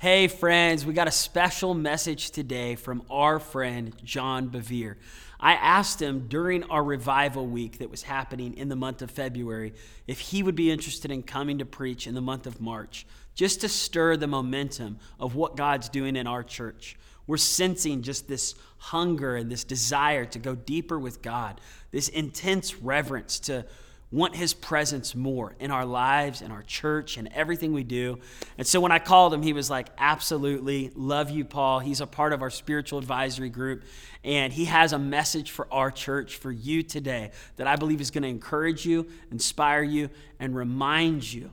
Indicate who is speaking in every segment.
Speaker 1: Hey, friends, we got a special message today from our friend John Bevere. I asked him during our revival week that was happening in the month of February if he would be interested in coming to preach in the month of March, just to stir the momentum of what God's doing in our church. We're sensing just this hunger and this desire to go deeper with God, this intense reverence to want his presence more in our lives in our church and everything we do. And so when I called him, he was like, Absolutely, love you, Paul. He's a part of our spiritual advisory group, and he has a message for our church, for you today, that I believe is going to encourage you, inspire you, and remind you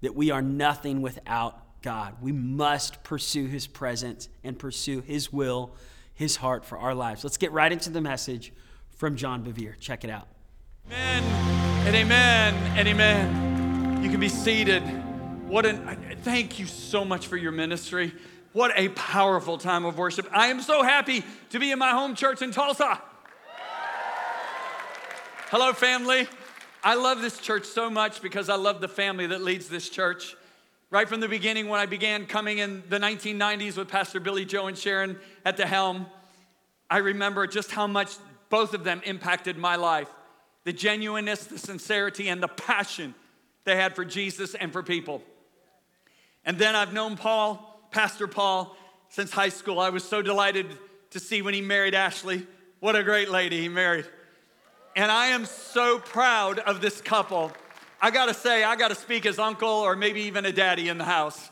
Speaker 1: that we are nothing without God. We must pursue his presence and pursue his will, his heart for our lives. Let's get right into the message from John Bevere. Check it out.
Speaker 2: Amen and amen and amen. You can be seated. What an thank you so much for your ministry. What a powerful time of worship. I am so happy to be in my home church in Tulsa. Hello, family. I love this church so much because I love the family that leads this church. Right from the beginning, when I began coming in the 1990s with Pastor Billy Joe and Sharon at the helm, I remember just how much both of them impacted my life the genuineness, the sincerity, and the passion they had for Jesus and for people. And then I've known Paul, Pastor Paul, since high school. I was so delighted to see when he married Ashley. What a great lady he married. And I am so proud of this couple. I gotta say, I gotta speak as uncle or maybe even a daddy in the house.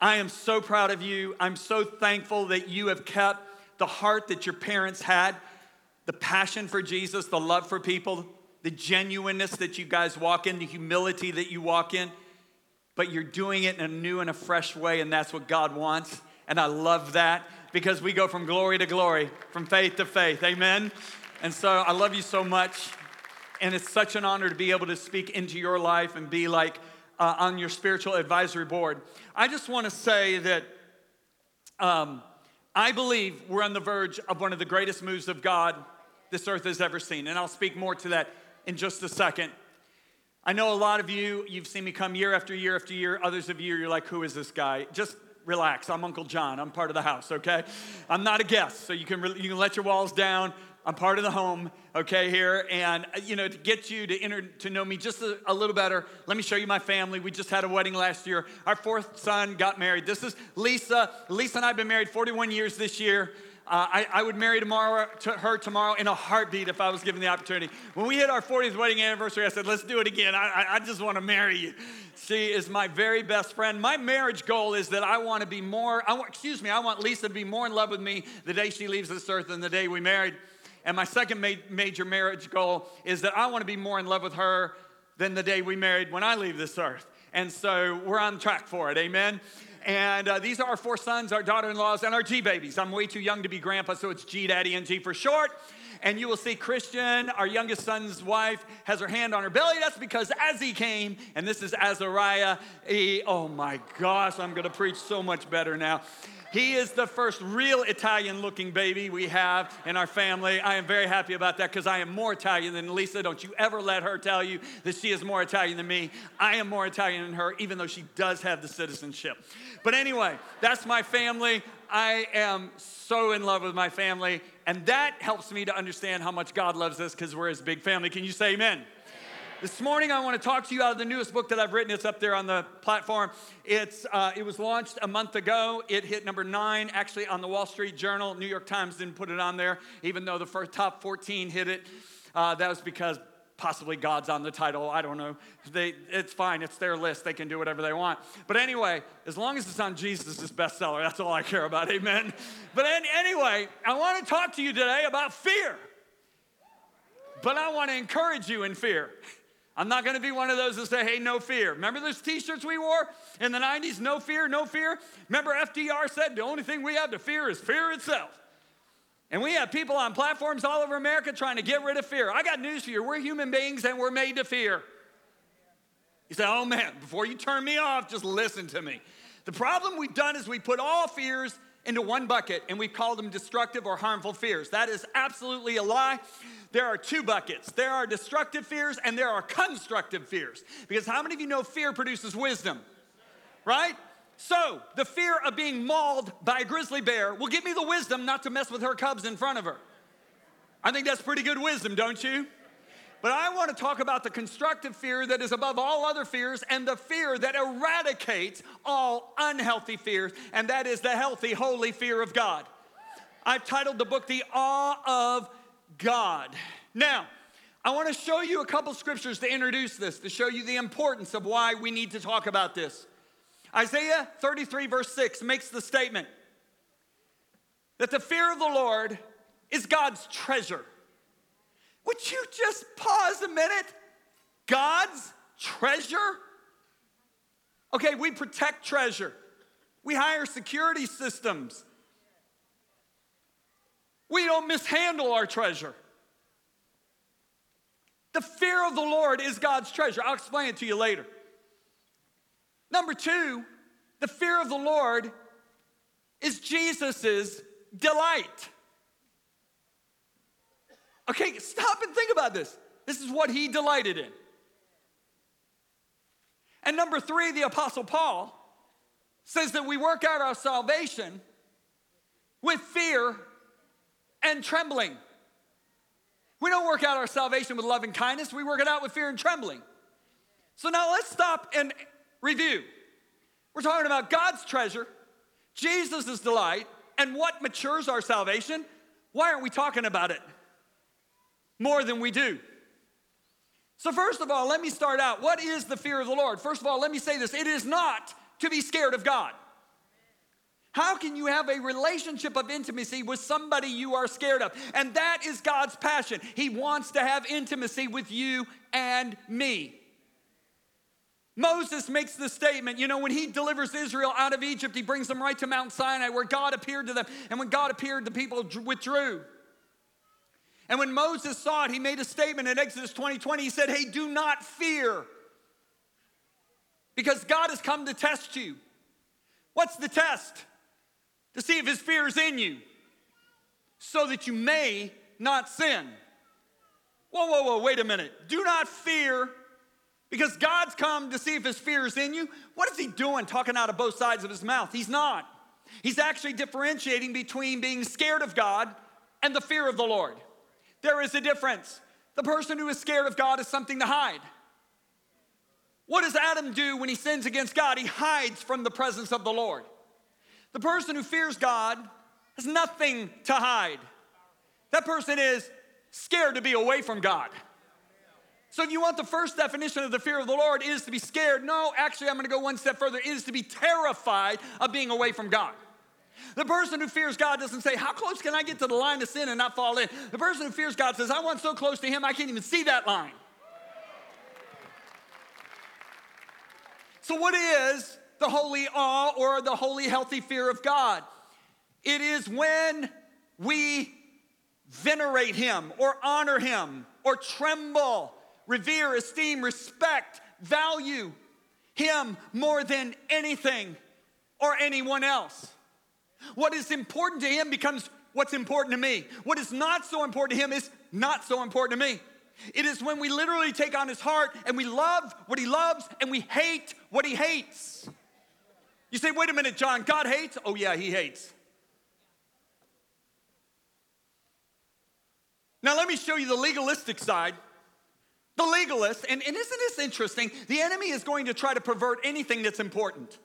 Speaker 2: I am so proud of you. I'm so thankful that you have kept the heart that your parents had the passion for Jesus, the love for people, the genuineness that you guys walk in, the humility that you walk in, but you're doing it in a new and a fresh way, and that's what God wants. And I love that because we go from glory to glory, from faith to faith. Amen. And so I love you so much. And it's such an honor to be able to speak into your life and be like uh, on your spiritual advisory board. I just want to say that um, I believe we're on the verge of one of the greatest moves of God this earth has ever seen. And I'll speak more to that in just a second. I know a lot of you, you've seen me come year after year after year. Others of you, you're like, who is this guy? Just relax. I'm Uncle John. I'm part of the house, okay? I'm not a guest, so you can, you can let your walls down. I'm part of the home, okay, here. And, uh, you know, to get you to, enter, to know me just a, a, little better, let me show you my family. We just had a wedding last year. Our fourth son got married. This is Lisa. Lisa and I have been married 41 years this year. Uh, I, I, would marry tomorrow to her tomorrow in a heartbeat if I was given the opportunity. When we hit our 40th wedding anniversary, I said, let's do it again. I, I, just want to marry you. She is my very best friend. My marriage goal is that I want to be more, I want, excuse me, I want Lisa to be more in love with me the day she leaves this earth than the day we married. And my second ma- major marriage goal is that I want to be more in love with her than the day we married when I leave this earth. And so we're on track for it. Amen. And uh, these are our four sons, our daughter in laws, and our G babies. I'm way too young to be grandpa, so it's G Daddy and G for short. And you will see Christian, our youngest son's wife, has her hand on her belly. That's because as he came, and this is Azariah, he, oh my gosh, I'm gonna preach so much better now. He is the first real Italian looking baby we have in our family. I am very happy about that because I am more Italian than Lisa. Don't you ever let her tell you that she is more Italian than me. I am more Italian than her, even though she does have the citizenship. But anyway, that's my family. I am so in love with my family, and that helps me to understand how much God loves us because we're his big family. Can you say amen? This morning, I want to talk to you out of the newest book that I've written. It's up there on the platform. It's, uh, it was launched a month ago. It hit number nine, actually, on the Wall Street Journal. New York Times didn't put it on there, even though the first top 14 hit it. Uh, that was because possibly God's on the title. I don't know. They, it's fine. It's their list. They can do whatever they want. But anyway, as long as it's on Jesus' bestseller, that's all I care about. Amen. But anyway, I want to talk to you today about fear. But I want to encourage you in fear. I'm not to be one of those that say, hey, no fear. Remember those t shirts we wore in the 90s? No fear, no fear. Remember FDR said the only thing we have to fear is fear itself. And we have people on platforms all over America trying to get rid of fear. I got news for you. We're human beings and we're made to fear. You say, oh man, before you turn me off, just listen to me. The problem we've done is we put all fears into one bucket and we call them destructive or harmful fears. That is absolutely a lie. There are two buckets there are destructive fears and there are constructive fears. Because how many of you know fear produces wisdom? Right? So, the fear of being mauled by a grizzly bear will give me the wisdom not to mess with her cubs in front of her. I think that's pretty good wisdom, don't you? But I want to talk about the constructive fear that is above all other fears and the fear that eradicates all unhealthy fears, and that is the healthy, holy fear of God. I've titled the book The Awe of God. Now, I want to show you a couple scriptures to introduce this, to show you the importance of why we need to talk about this. Isaiah 33, verse 6, makes the statement that the fear of the Lord is God's treasure. Would you just pause a minute? God's treasure? Okay, we protect treasure. We hire security systems. We don't mishandle our treasure. The fear of the Lord is God's treasure. I'll explain it to you later. Number two, the fear of the Lord is Jesus's delight. Okay, stop and think about this. This is what he delighted in. And number three, the Apostle Paul says that we work out our salvation with fear and trembling. We don't work out our salvation with love and kindness, we work it out with fear and trembling. So now let's stop and review. We're talking about God's treasure, Jesus' delight, and what matures our salvation. Why aren't we talking about it? More than we do. So, first of all, let me start out. What is the fear of the Lord? First of all, let me say this it is not to be scared of God. How can you have a relationship of intimacy with somebody you are scared of? And that is God's passion. He wants to have intimacy with you and me. Moses makes the statement, you know, when he delivers Israel out of Egypt, he brings them right to Mount Sinai where God appeared to them. And when God appeared, the people withdrew. And when Moses saw it, he made a statement in Exodus 20 20. He said, Hey, do not fear, because God has come to test you. What's the test? To see if his fear is in you, so that you may not sin. Whoa, whoa, whoa, wait a minute. Do not fear because God's come to see if his fear is in you. What is he doing talking out of both sides of his mouth? He's not. He's actually differentiating between being scared of God and the fear of the Lord. There is a difference. The person who is scared of God is something to hide. What does Adam do when he sins against God? He hides from the presence of the Lord. The person who fears God has nothing to hide. That person is scared to be away from God. So, if you want the first definition of the fear of the Lord is to be scared, no, actually, I'm gonna go one step further, it is to be terrified of being away from God. The person who fears God doesn't say, How close can I get to the line of sin and not fall in? The person who fears God says, I want so close to Him, I can't even see that line. So, what is the holy awe or the holy, healthy fear of God? It is when we venerate Him or honor Him or tremble, revere, esteem, respect, value Him more than anything or anyone else. What is important to him becomes what's important to me. What is not so important to him is not so important to me. It is when we literally take on his heart and we love what he loves and we hate what he hates. You say, wait a minute, John, God hates? Oh, yeah, he hates. Now, let me show you the legalistic side. The legalist, and, and isn't this interesting? The enemy is going to try to pervert anything that's important.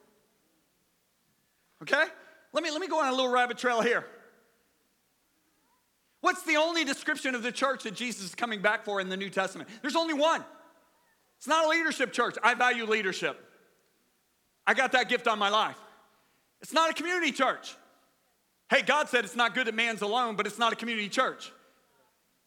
Speaker 2: Okay? Let me, let me go on a little rabbit trail here. What's the only description of the church that Jesus is coming back for in the New Testament? There's only one. It's not a leadership church. I value leadership. I got that gift on my life. It's not a community church. Hey, God said it's not good that man's alone, but it's not a community church.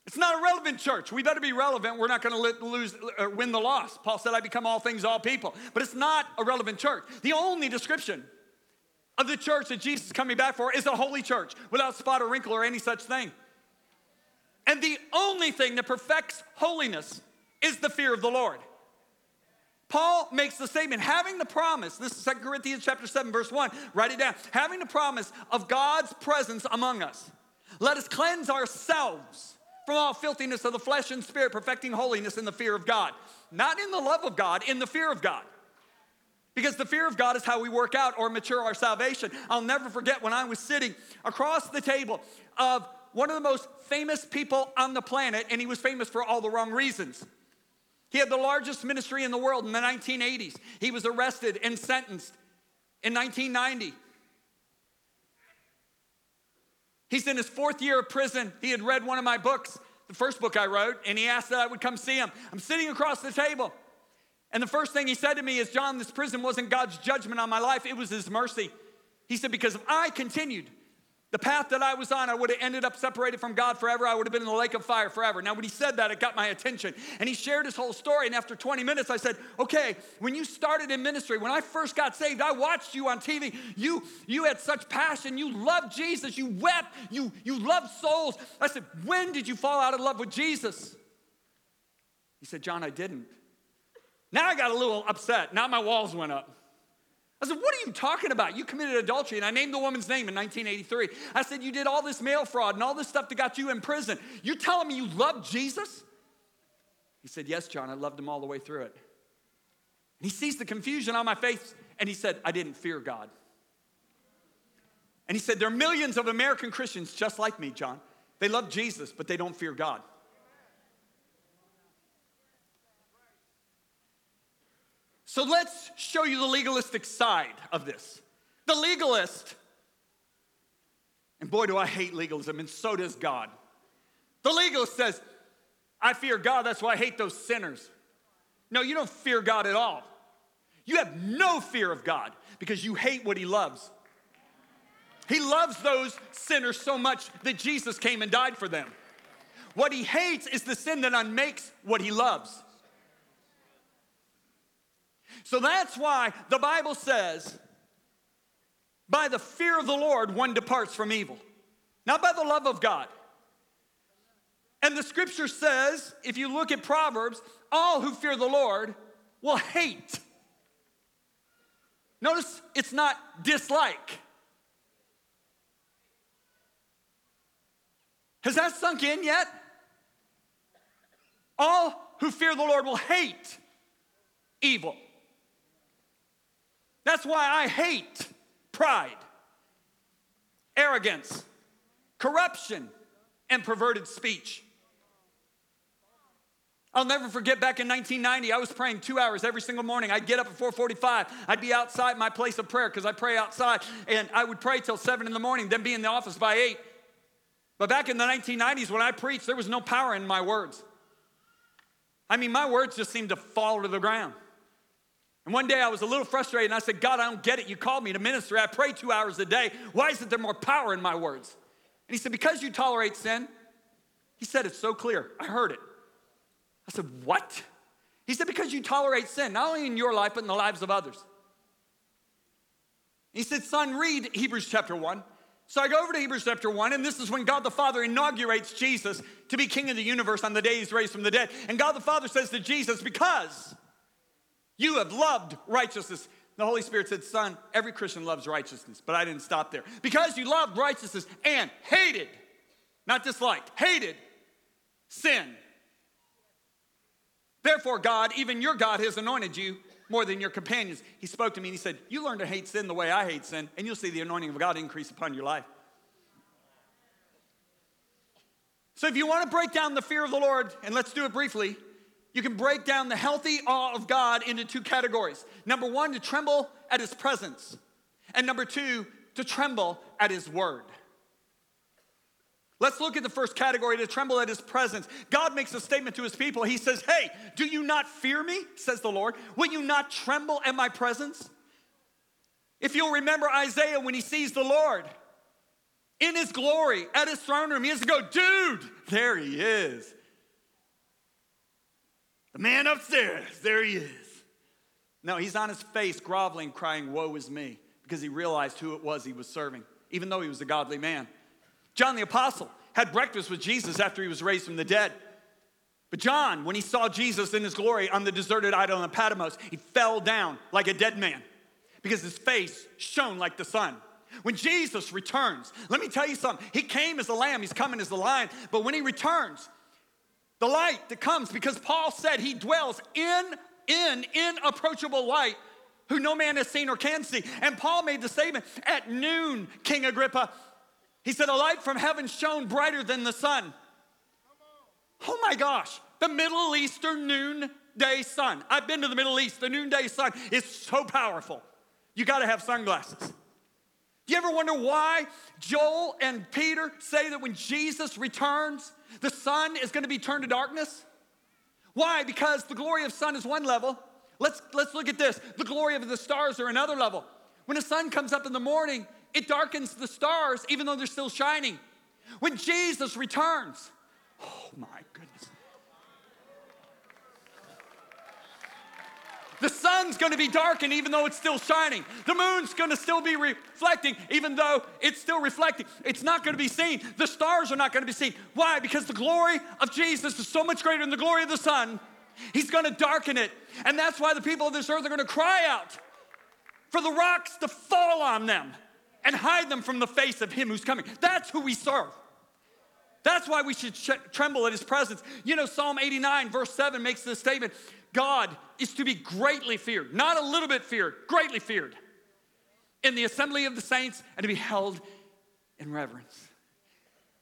Speaker 2: It's not a relevant church. We better be relevant. We're not going to lose, uh, win the loss. Paul said, I become all things, all people. But it's not a relevant church. The only description of the church that Jesus is coming back for is a holy church without spot or wrinkle or any such thing. And the only thing that perfects holiness is the fear of the Lord. Paul makes the statement, having the promise, this is 2 Corinthians chapter 7, verse 1, write it down. Having the promise of God's presence among us, let us cleanse ourselves from all filthiness of the flesh and spirit, perfecting holiness in the fear of God. Not in the love of God, in the fear of God. Because the fear of God is how we work out or mature our salvation. I'll never forget when I was sitting across the table of one of the most famous people on the planet, and he was famous for all the wrong reasons. He had the largest ministry in the world in the 1980s. He was arrested and sentenced in 1990. He's in his fourth year of prison. He had read one of my books, the first book I wrote, and he asked that I would come see him. I'm sitting across the table. And the first thing he said to me is, John, this prison wasn't God's judgment on my life, it was his mercy. He said, because if I continued the path that I was on, I would have ended up separated from God forever. I would have been in the lake of fire forever. Now, when he said that, it got my attention. And he shared his whole story. And after 20 minutes, I said, Okay, when you started in ministry, when I first got saved, I watched you on TV. You, you had such passion. You loved Jesus. You wept. You, you loved souls. I said, When did you fall out of love with Jesus? He said, John, I didn't. Now I got a little upset. Now my walls went up. I said, What are you talking about? You committed adultery. And I named the woman's name in 1983. I said, You did all this mail fraud and all this stuff that got you in prison. You telling me you love Jesus? He said, Yes, John, I loved him all the way through it. And he sees the confusion on my face and he said, I didn't fear God. And he said, There are millions of American Christians just like me, John. They love Jesus, but they don't fear God. So let's show you the legalistic side of this. The legalist, and boy, do I hate legalism, and so does God. The legalist says, I fear God, that's why I hate those sinners. No, you don't fear God at all. You have no fear of God because you hate what He loves. He loves those sinners so much that Jesus came and died for them. What He hates is the sin that unmakes what He loves. So that's why the Bible says, by the fear of the Lord, one departs from evil, not by the love of God. And the scripture says, if you look at Proverbs, all who fear the Lord will hate. Notice it's not dislike. Has that sunk in yet? All who fear the Lord will hate evil. That's why I hate pride, arrogance, corruption, and perverted speech. I'll never forget back in 1990, I was praying two hours every single morning. I'd get up at 4:45. I'd be outside my place of prayer because I pray outside, and I would pray till seven in the morning, then be in the office by eight. But back in the 1990s, when I preached, there was no power in my words. I mean, my words just seemed to fall to the ground. And one day I was a little frustrated and I said, God, I don't get it. You called me to ministry. I pray two hours a day. Why isn't there more power in my words? And he said, Because you tolerate sin. He said it's so clear. I heard it. I said, What? He said, Because you tolerate sin, not only in your life, but in the lives of others. He said, Son, read Hebrews chapter 1. So I go over to Hebrews chapter 1, and this is when God the Father inaugurates Jesus to be king of the universe on the day he's raised from the dead. And God the Father says to Jesus, Because you have loved righteousness. The Holy Spirit said, Son, every Christian loves righteousness, but I didn't stop there. Because you loved righteousness and hated, not disliked, hated sin. Therefore, God, even your God, has anointed you more than your companions. He spoke to me and he said, You learn to hate sin the way I hate sin, and you'll see the anointing of God increase upon your life. So, if you want to break down the fear of the Lord, and let's do it briefly, you can break down the healthy awe of God into two categories. Number one, to tremble at his presence. And number two, to tremble at his word. Let's look at the first category to tremble at his presence. God makes a statement to his people. He says, Hey, do you not fear me? says the Lord. Will you not tremble at my presence? If you'll remember Isaiah when he sees the Lord in his glory at his throne room, he has to go, Dude, there he is. The man upstairs, there he is. No, he's on his face, groveling, crying, Woe is me, because he realized who it was he was serving, even though he was a godly man. John the Apostle had breakfast with Jesus after he was raised from the dead. But John, when he saw Jesus in his glory on the deserted island of Patmos, he fell down like a dead man because his face shone like the sun. When Jesus returns, let me tell you something. He came as a lamb, he's coming as a lion, but when he returns, the light that comes, because Paul said he dwells in, in inapproachable light, who no man has seen or can see. And Paul made the statement at noon, King Agrippa. He said, A light from heaven shone brighter than the sun. Oh my gosh, the Middle Eastern noonday sun. I've been to the Middle East. The noonday sun is so powerful. You got to have sunglasses. You ever wonder why Joel and Peter say that when Jesus returns, the sun is going to be turned to darkness? Why? Because the glory of sun is one level. Let's, let's look at this. The glory of the stars are another level. When the sun comes up in the morning, it darkens the stars even though they're still shining. When Jesus returns, oh my The sun's gonna be darkened even though it's still shining. The moon's gonna still be reflecting even though it's still reflecting. It's not gonna be seen. The stars are not gonna be seen. Why? Because the glory of Jesus is so much greater than the glory of the sun. He's gonna darken it. And that's why the people of this earth are gonna cry out for the rocks to fall on them and hide them from the face of him who's coming. That's who we serve. That's why we should tremble at his presence. You know, Psalm 89, verse 7 makes this statement God is to be greatly feared, not a little bit feared, greatly feared in the assembly of the saints and to be held in reverence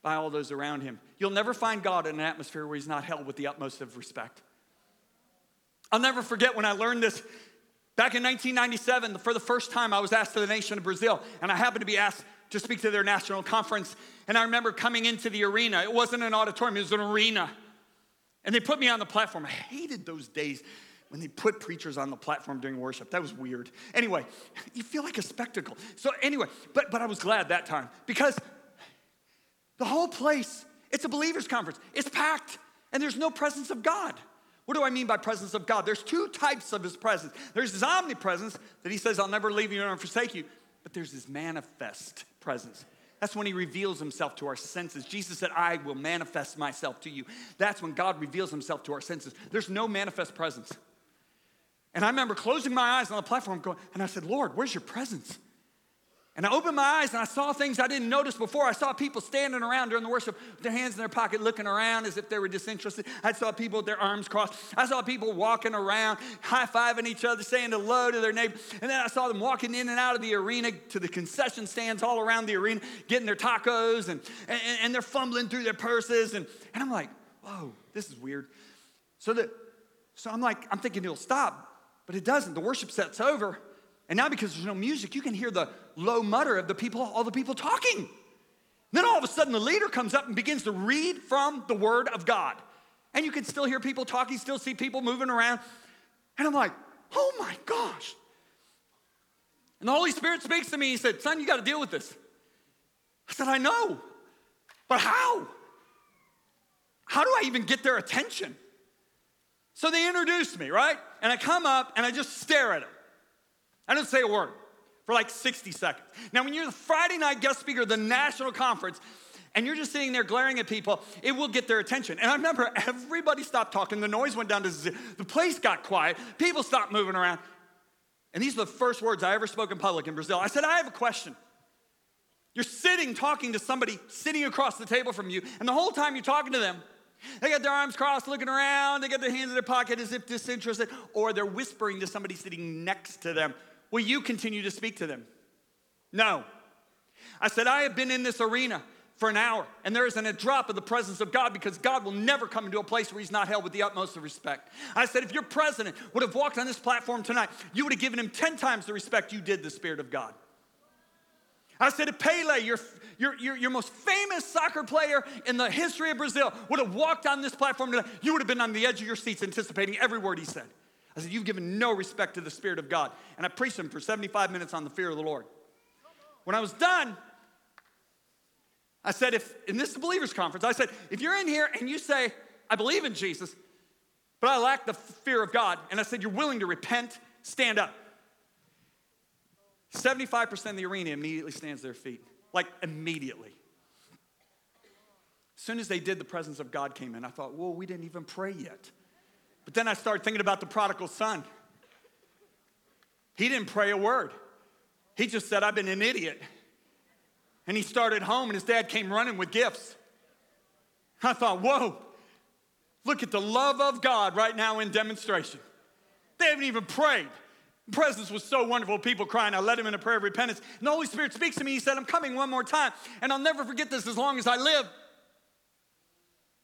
Speaker 2: by all those around him. You'll never find God in an atmosphere where he's not held with the utmost of respect. I'll never forget when I learned this back in 1997. For the first time, I was asked to the nation of Brazil, and I happened to be asked to speak to their national conference. And I remember coming into the arena. It wasn't an auditorium, it was an arena. And they put me on the platform. I hated those days when they put preachers on the platform during worship. That was weird. Anyway, you feel like a spectacle. So, anyway, but, but I was glad that time because the whole place, it's a believers' conference, it's packed, and there's no presence of God. What do I mean by presence of God? There's two types of his presence. There's his omnipresence that he says, I'll never leave you nor forsake you, but there's his manifest presence. That's when he reveals himself to our senses. Jesus said, I will manifest myself to you. That's when God reveals himself to our senses. There's no manifest presence. And I remember closing my eyes on the platform going, and I said, Lord, where's your presence? And I opened my eyes and I saw things I didn't notice before. I saw people standing around during the worship with their hands in their pocket, looking around as if they were disinterested. I saw people with their arms crossed. I saw people walking around, high fiving each other, saying hello to their neighbor. And then I saw them walking in and out of the arena to the concession stands all around the arena, getting their tacos, and, and, and they're fumbling through their purses. And, and I'm like, whoa, this is weird. So, the, so I'm like, I'm thinking it'll stop, but it doesn't. The worship set's over. And now, because there's no music, you can hear the low mutter of the people, all the people talking. Then all of a sudden, the leader comes up and begins to read from the Word of God. And you can still hear people talking, still see people moving around. And I'm like, oh my gosh. And the Holy Spirit speaks to me. He said, Son, you got to deal with this. I said, I know. But how? How do I even get their attention? So they introduced me, right? And I come up and I just stare at them. I don't say a word for like 60 seconds. Now, when you're the Friday night guest speaker of the national conference, and you're just sitting there glaring at people, it will get their attention. And I remember everybody stopped talking. The noise went down to zero. The place got quiet. People stopped moving around. And these are the first words I ever spoke in public in Brazil. I said, I have a question. You're sitting talking to somebody sitting across the table from you, and the whole time you're talking to them, they got their arms crossed looking around, they got their hands in their pocket as if disinterested, or they're whispering to somebody sitting next to them Will you continue to speak to them? No. I said, I have been in this arena for an hour, and there isn't a drop of the presence of God because God will never come into a place where He's not held with the utmost of respect. I said, if your president would have walked on this platform tonight, you would have given him 10 times the respect you did the Spirit of God. I said, if Pele, your, your, your, your most famous soccer player in the history of Brazil, would have walked on this platform tonight, you would have been on the edge of your seats anticipating every word he said. I said, You've given no respect to the Spirit of God. And I preached him for 75 minutes on the fear of the Lord. When I was done, I said, if, in this believers conference, I said, if you're in here and you say, I believe in Jesus, but I lack the fear of God, and I said, you're willing to repent, stand up. 75% of the arena immediately stands their feet, like immediately. As soon as they did, the presence of God came in. I thought, whoa, we didn't even pray yet. But then I started thinking about the prodigal son. He didn't pray a word. He just said, I've been an idiot. And he started home, and his dad came running with gifts. I thought, whoa, look at the love of God right now in demonstration. They haven't even prayed. presence was so wonderful. People crying. I led him in a prayer of repentance. And the Holy Spirit speaks to me. He said, I'm coming one more time, and I'll never forget this as long as I live.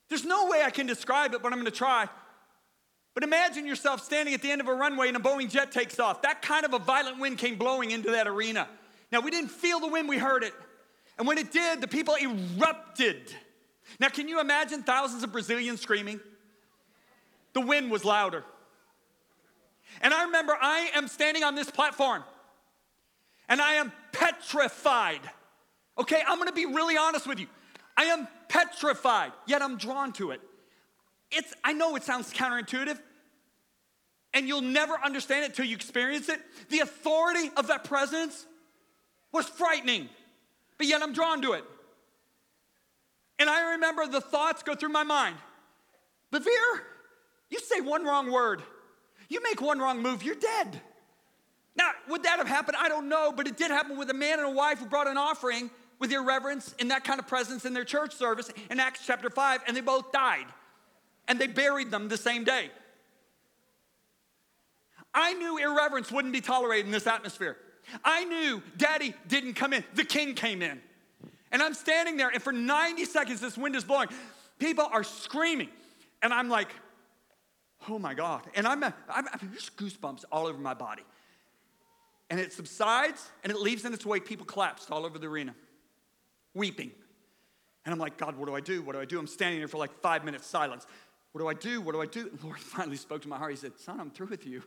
Speaker 2: There's no way I can describe it, but I'm going to try. But imagine yourself standing at the end of a runway and a Boeing jet takes off. That kind of a violent wind came blowing into that arena. Now, we didn't feel the wind, we heard it. And when it did, the people erupted. Now, can you imagine thousands of Brazilians screaming? The wind was louder. And I remember I am standing on this platform and I am petrified. Okay, I'm gonna be really honest with you. I am petrified, yet I'm drawn to it. It's, I know it sounds counterintuitive, and you'll never understand it till you experience it. The authority of that presence was frightening, but yet I'm drawn to it. And I remember the thoughts go through my mind. Bevere, you say one wrong word, you make one wrong move, you're dead. Now, would that have happened? I don't know, but it did happen with a man and a wife who brought an offering with irreverence in that kind of presence in their church service in Acts chapter 5, and they both died. And they buried them the same day. I knew irreverence wouldn't be tolerated in this atmosphere. I knew daddy didn't come in, the king came in. And I'm standing there, and for 90 seconds, this wind is blowing. People are screaming. And I'm like, oh my God. And I'm, I'm, I'm just goosebumps all over my body. And it subsides and it leaves in its wake. People collapsed all over the arena, weeping. And I'm like, God, what do I do? What do I do? I'm standing there for like five minutes silence. What do I do? What do I do? And Lord finally spoke to my heart. He said, Son, I'm through with you.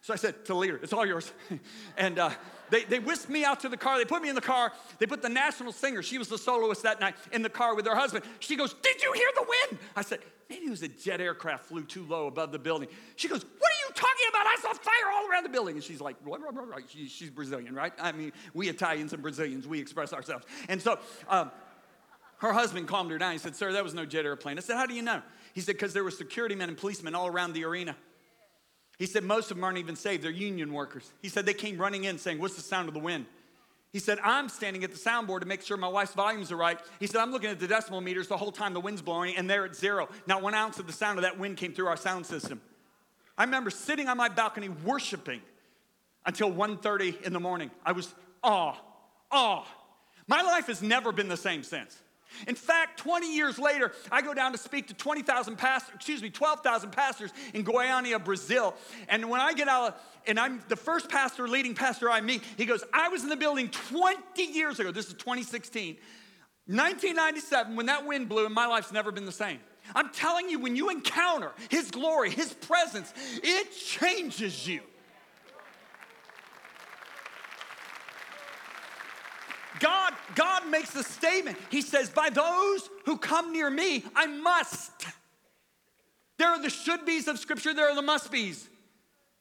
Speaker 2: So I said to the leader, It's all yours. and uh, they, they whisked me out to the car. They put me in the car. They put the national singer, she was the soloist that night, in the car with her husband. She goes, Did you hear the wind? I said, Maybe it was a jet aircraft flew too low above the building. She goes, What are you talking about? I saw fire all around the building. And she's like, blah, blah, blah. She, She's Brazilian, right? I mean, we Italians and Brazilians, we express ourselves. And so um, her husband calmed her down. He said, Sir, that was no jet airplane. I said, How do you know? He said, Because there were security men and policemen all around the arena. He said, Most of them aren't even saved. They're union workers. He said, They came running in saying, What's the sound of the wind? He said, I'm standing at the soundboard to make sure my wife's volumes are right. He said, I'm looking at the decibel meters the whole time the wind's blowing, and they're at zero. Not one ounce of the sound of that wind came through our sound system. I remember sitting on my balcony worshiping until 1.30 in the morning. I was awe, awe. My life has never been the same since. In fact, 20 years later, I go down to speak to 20,000 pastors, excuse me, 12,000 pastors in Goiânia, Brazil. And when I get out, and I'm the first pastor, leading pastor I meet, he goes, I was in the building 20 years ago. This is 2016. 1997, when that wind blew, and my life's never been the same. I'm telling you, when you encounter His glory, His presence, it changes you. God, God makes a statement. He says, By those who come near me, I must. There are the should be's of Scripture, there are the must be's.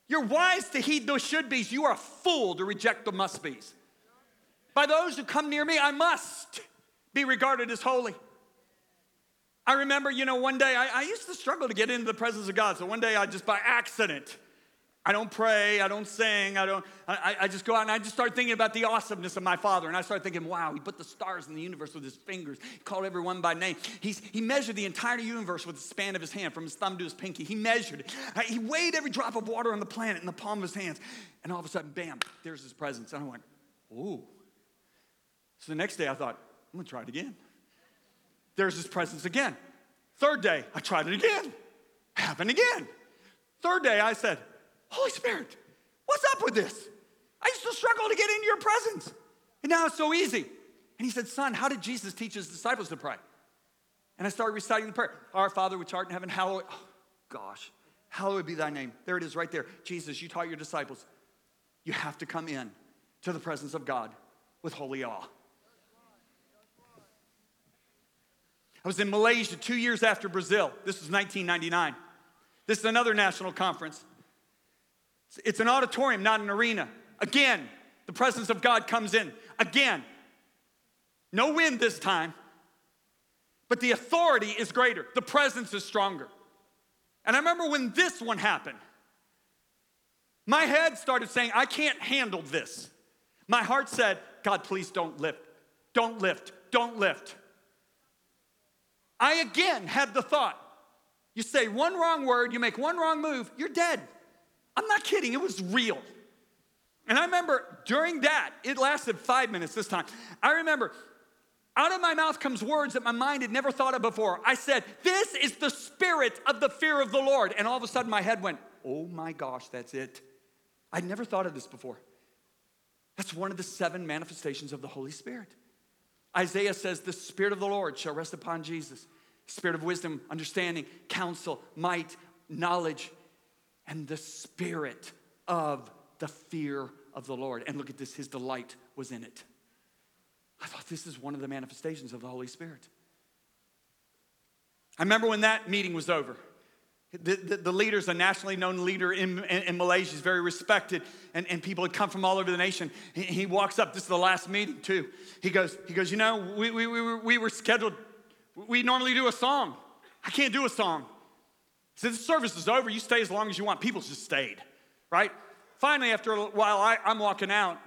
Speaker 2: You're wise to heed those should be's. You are a fool to reject the must be's. By those who come near me, I must be regarded as holy. I remember, you know, one day I, I used to struggle to get into the presence of God. So one day I just by accident I don't pray, I don't sing, I don't, I, I just go out and I just start thinking about the awesomeness of my father. And I start thinking, wow, he put the stars in the universe with his fingers. He called everyone by name. He's, he measured the entire universe with the span of his hand, from his thumb to his pinky. He measured it. Uh, he weighed every drop of water on the planet in the palm of his hands. And all of a sudden, bam, there's his presence. And I went, ooh. So the next day I thought, I'm gonna try it again. There's his presence again. Third day, I tried it again. Happened again. Third day, I said, Holy Spirit, what's up with this? I used to struggle to get into your presence. And now it's so easy. And he said, Son, how did Jesus teach his disciples to pray? And I started reciting the prayer Our Father, which art in heaven, hallowed, oh, gosh, hallowed be thy name. There it is right there. Jesus, you taught your disciples, you have to come in to the presence of God with holy awe. I was in Malaysia two years after Brazil. This was 1999. This is another national conference. It's an auditorium, not an arena. Again, the presence of God comes in. Again, no wind this time, but the authority is greater, the presence is stronger. And I remember when this one happened, my head started saying, I can't handle this. My heart said, God, please don't lift, don't lift, don't lift. I again had the thought you say one wrong word, you make one wrong move, you're dead. I'm not kidding, it was real. And I remember during that, it lasted five minutes this time. I remember out of my mouth comes words that my mind had never thought of before. I said, This is the spirit of the fear of the Lord. And all of a sudden my head went, Oh my gosh, that's it. I'd never thought of this before. That's one of the seven manifestations of the Holy Spirit. Isaiah says, The Spirit of the Lord shall rest upon Jesus. Spirit of wisdom, understanding, counsel, might, knowledge, and the Spirit of the fear of the Lord. And look at this, his delight was in it. I thought this is one of the manifestations of the Holy Spirit. I remember when that meeting was over. The, the, the leader's a nationally known leader in, in, in, Malaysia. He's very respected, and, and people had come from all over the nation. He, he, walks up, this is the last meeting, too. He goes, he goes You know, we, we, we, were, we were scheduled, we normally do a song. I can't do a song. Said, The service is over. You stay as long as you want. People just stayed, right? Finally, after a while, I, I'm walking out,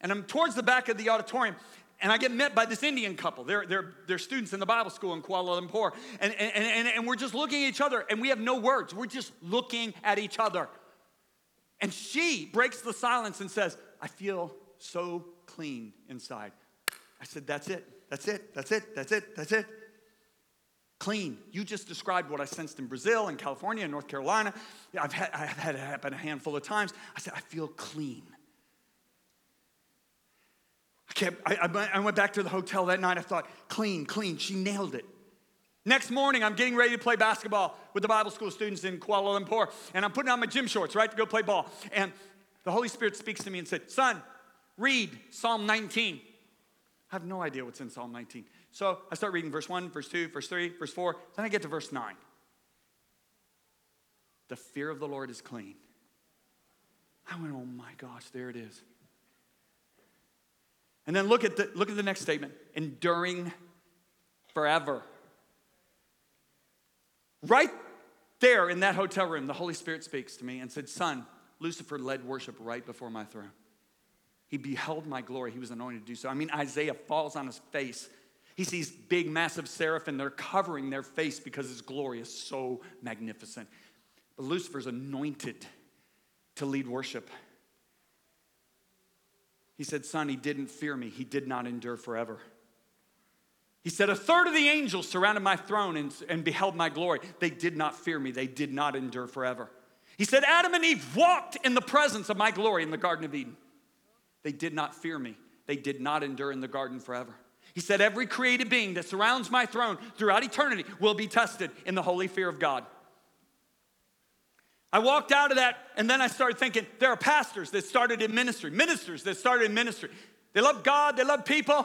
Speaker 2: and I'm towards the back of the auditorium, and I get met by this Indian couple. They're, they're, they're students in the Bible school in Kuala Lumpur. And, and, and, and we're just looking at each other, and we have no words. We're just looking at each other. And she breaks the silence and says, I feel so clean inside. I said, That's it. That's it. That's it. That's it. That's it. Clean. You just described what I sensed in Brazil and California and North Carolina. I've had, I've had it happen a handful of times. I said, I feel clean. I, kept, I, I went back to the hotel that night. I thought, clean, clean. She nailed it. Next morning, I'm getting ready to play basketball with the Bible school students in Kuala Lumpur, and I'm putting on my gym shorts, right, to go play ball. And the Holy Spirit speaks to me and said, Son, read Psalm 19. I have no idea what's in Psalm 19. So I start reading verse 1, verse 2, verse 3, verse 4. Then I get to verse 9. The fear of the Lord is clean. I went, oh my gosh, there it is. And then look at the, look at the next statement enduring forever. Right there in that hotel room, the Holy Spirit speaks to me and said, Son, Lucifer led worship right before my throne. He beheld my glory. He was anointed to do so. I mean, Isaiah falls on his face. He sees big, massive seraphim. They're covering their face because his glory is so magnificent. But Lucifer's anointed to lead worship. He said, Son, he didn't fear me. He did not endure forever. He said, A third of the angels surrounded my throne and, and beheld my glory. They did not fear me. They did not endure forever. He said, Adam and Eve walked in the presence of my glory in the Garden of Eden. They did not fear me. They did not endure in the garden forever. He said, Every created being that surrounds my throne throughout eternity will be tested in the holy fear of God. I walked out of that and then I started thinking there are pastors that started in ministry, ministers that started in ministry. They love God, they love people,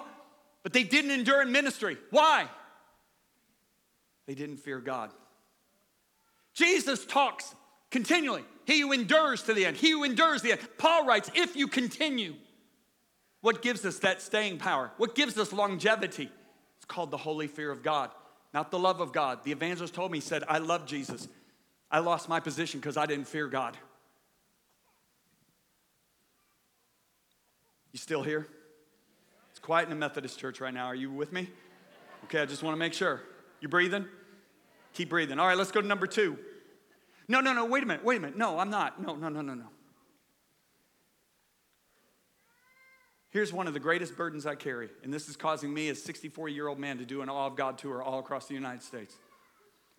Speaker 2: but they didn't endure in ministry. Why? They didn't fear God. Jesus talks continually. He who endures to the end, he who endures the end. Paul writes, if you continue, what gives us that staying power? What gives us longevity? It's called the holy fear of God, not the love of God. The evangelist told me, he said, I love Jesus. I lost my position because I didn't fear God. You still here? It's quiet in the Methodist church right now. Are you with me? Okay, I just want to make sure. You breathing? Keep breathing. All right, let's go to number two. No, no, no, wait a minute, wait a minute. No, I'm not. No, no, no, no, no. Here's one of the greatest burdens I carry, and this is causing me, as a 64 year old man, to do an Awe of God tour all across the United States.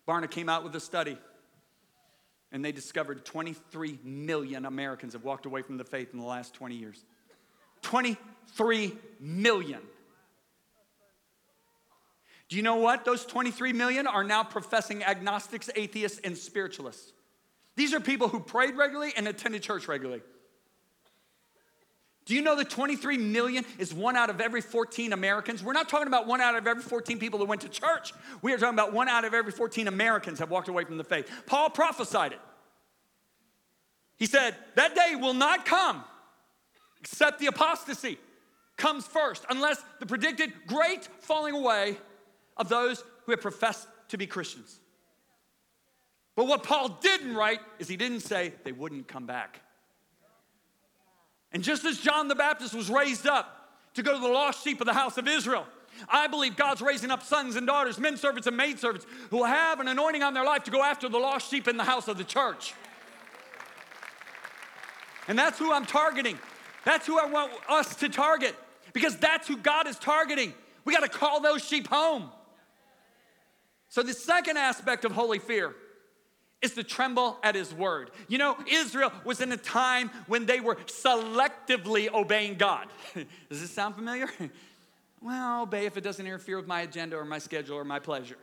Speaker 2: Barna came out with a study and they discovered 23 million Americans have walked away from the faith in the last 20 years. 23 million. Do you know what? Those 23 million are now professing agnostics, atheists, and spiritualists. These are people who prayed regularly and attended church regularly. Do you know that 23 million is one out of every 14 Americans? We're not talking about one out of every 14 people that went to church. We are talking about one out of every 14 Americans have walked away from the faith. Paul prophesied it. He said, That day will not come except the apostasy comes first, unless the predicted great falling away of those who have professed to be Christians. But what Paul didn't write is he didn't say they wouldn't come back. And just as John the Baptist was raised up to go to the lost sheep of the house of Israel, I believe God's raising up sons and daughters, men servants and maid servants who will have an anointing on their life to go after the lost sheep in the house of the church. And that's who I'm targeting. That's who I want us to target because that's who God is targeting. We got to call those sheep home. So, the second aspect of holy fear is to tremble at his word. You know, Israel was in a time when they were selectively obeying God. Does this sound familiar? well, obey if it doesn't interfere with my agenda or my schedule or my pleasure.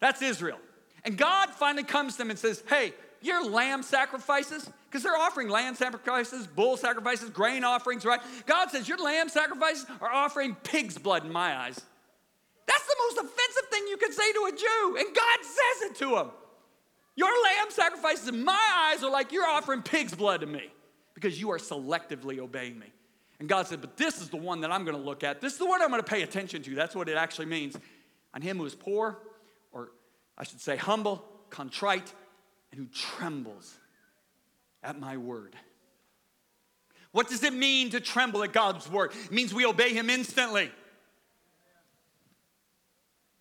Speaker 2: That's Israel. And God finally comes to them and says, Hey, your lamb sacrifices, because they're offering lamb sacrifices, bull sacrifices, grain offerings, right? God says, Your lamb sacrifices are offering pig's blood in my eyes. That's the most offensive thing you could say to a Jew, and God says it to him. Your lamb sacrifices in my eyes are like you're offering pig's blood to me because you are selectively obeying me. And God said, But this is the one that I'm going to look at. This is the one I'm going to pay attention to. That's what it actually means. On him who is poor, or I should say humble, contrite, and who trembles at my word. What does it mean to tremble at God's word? It means we obey him instantly.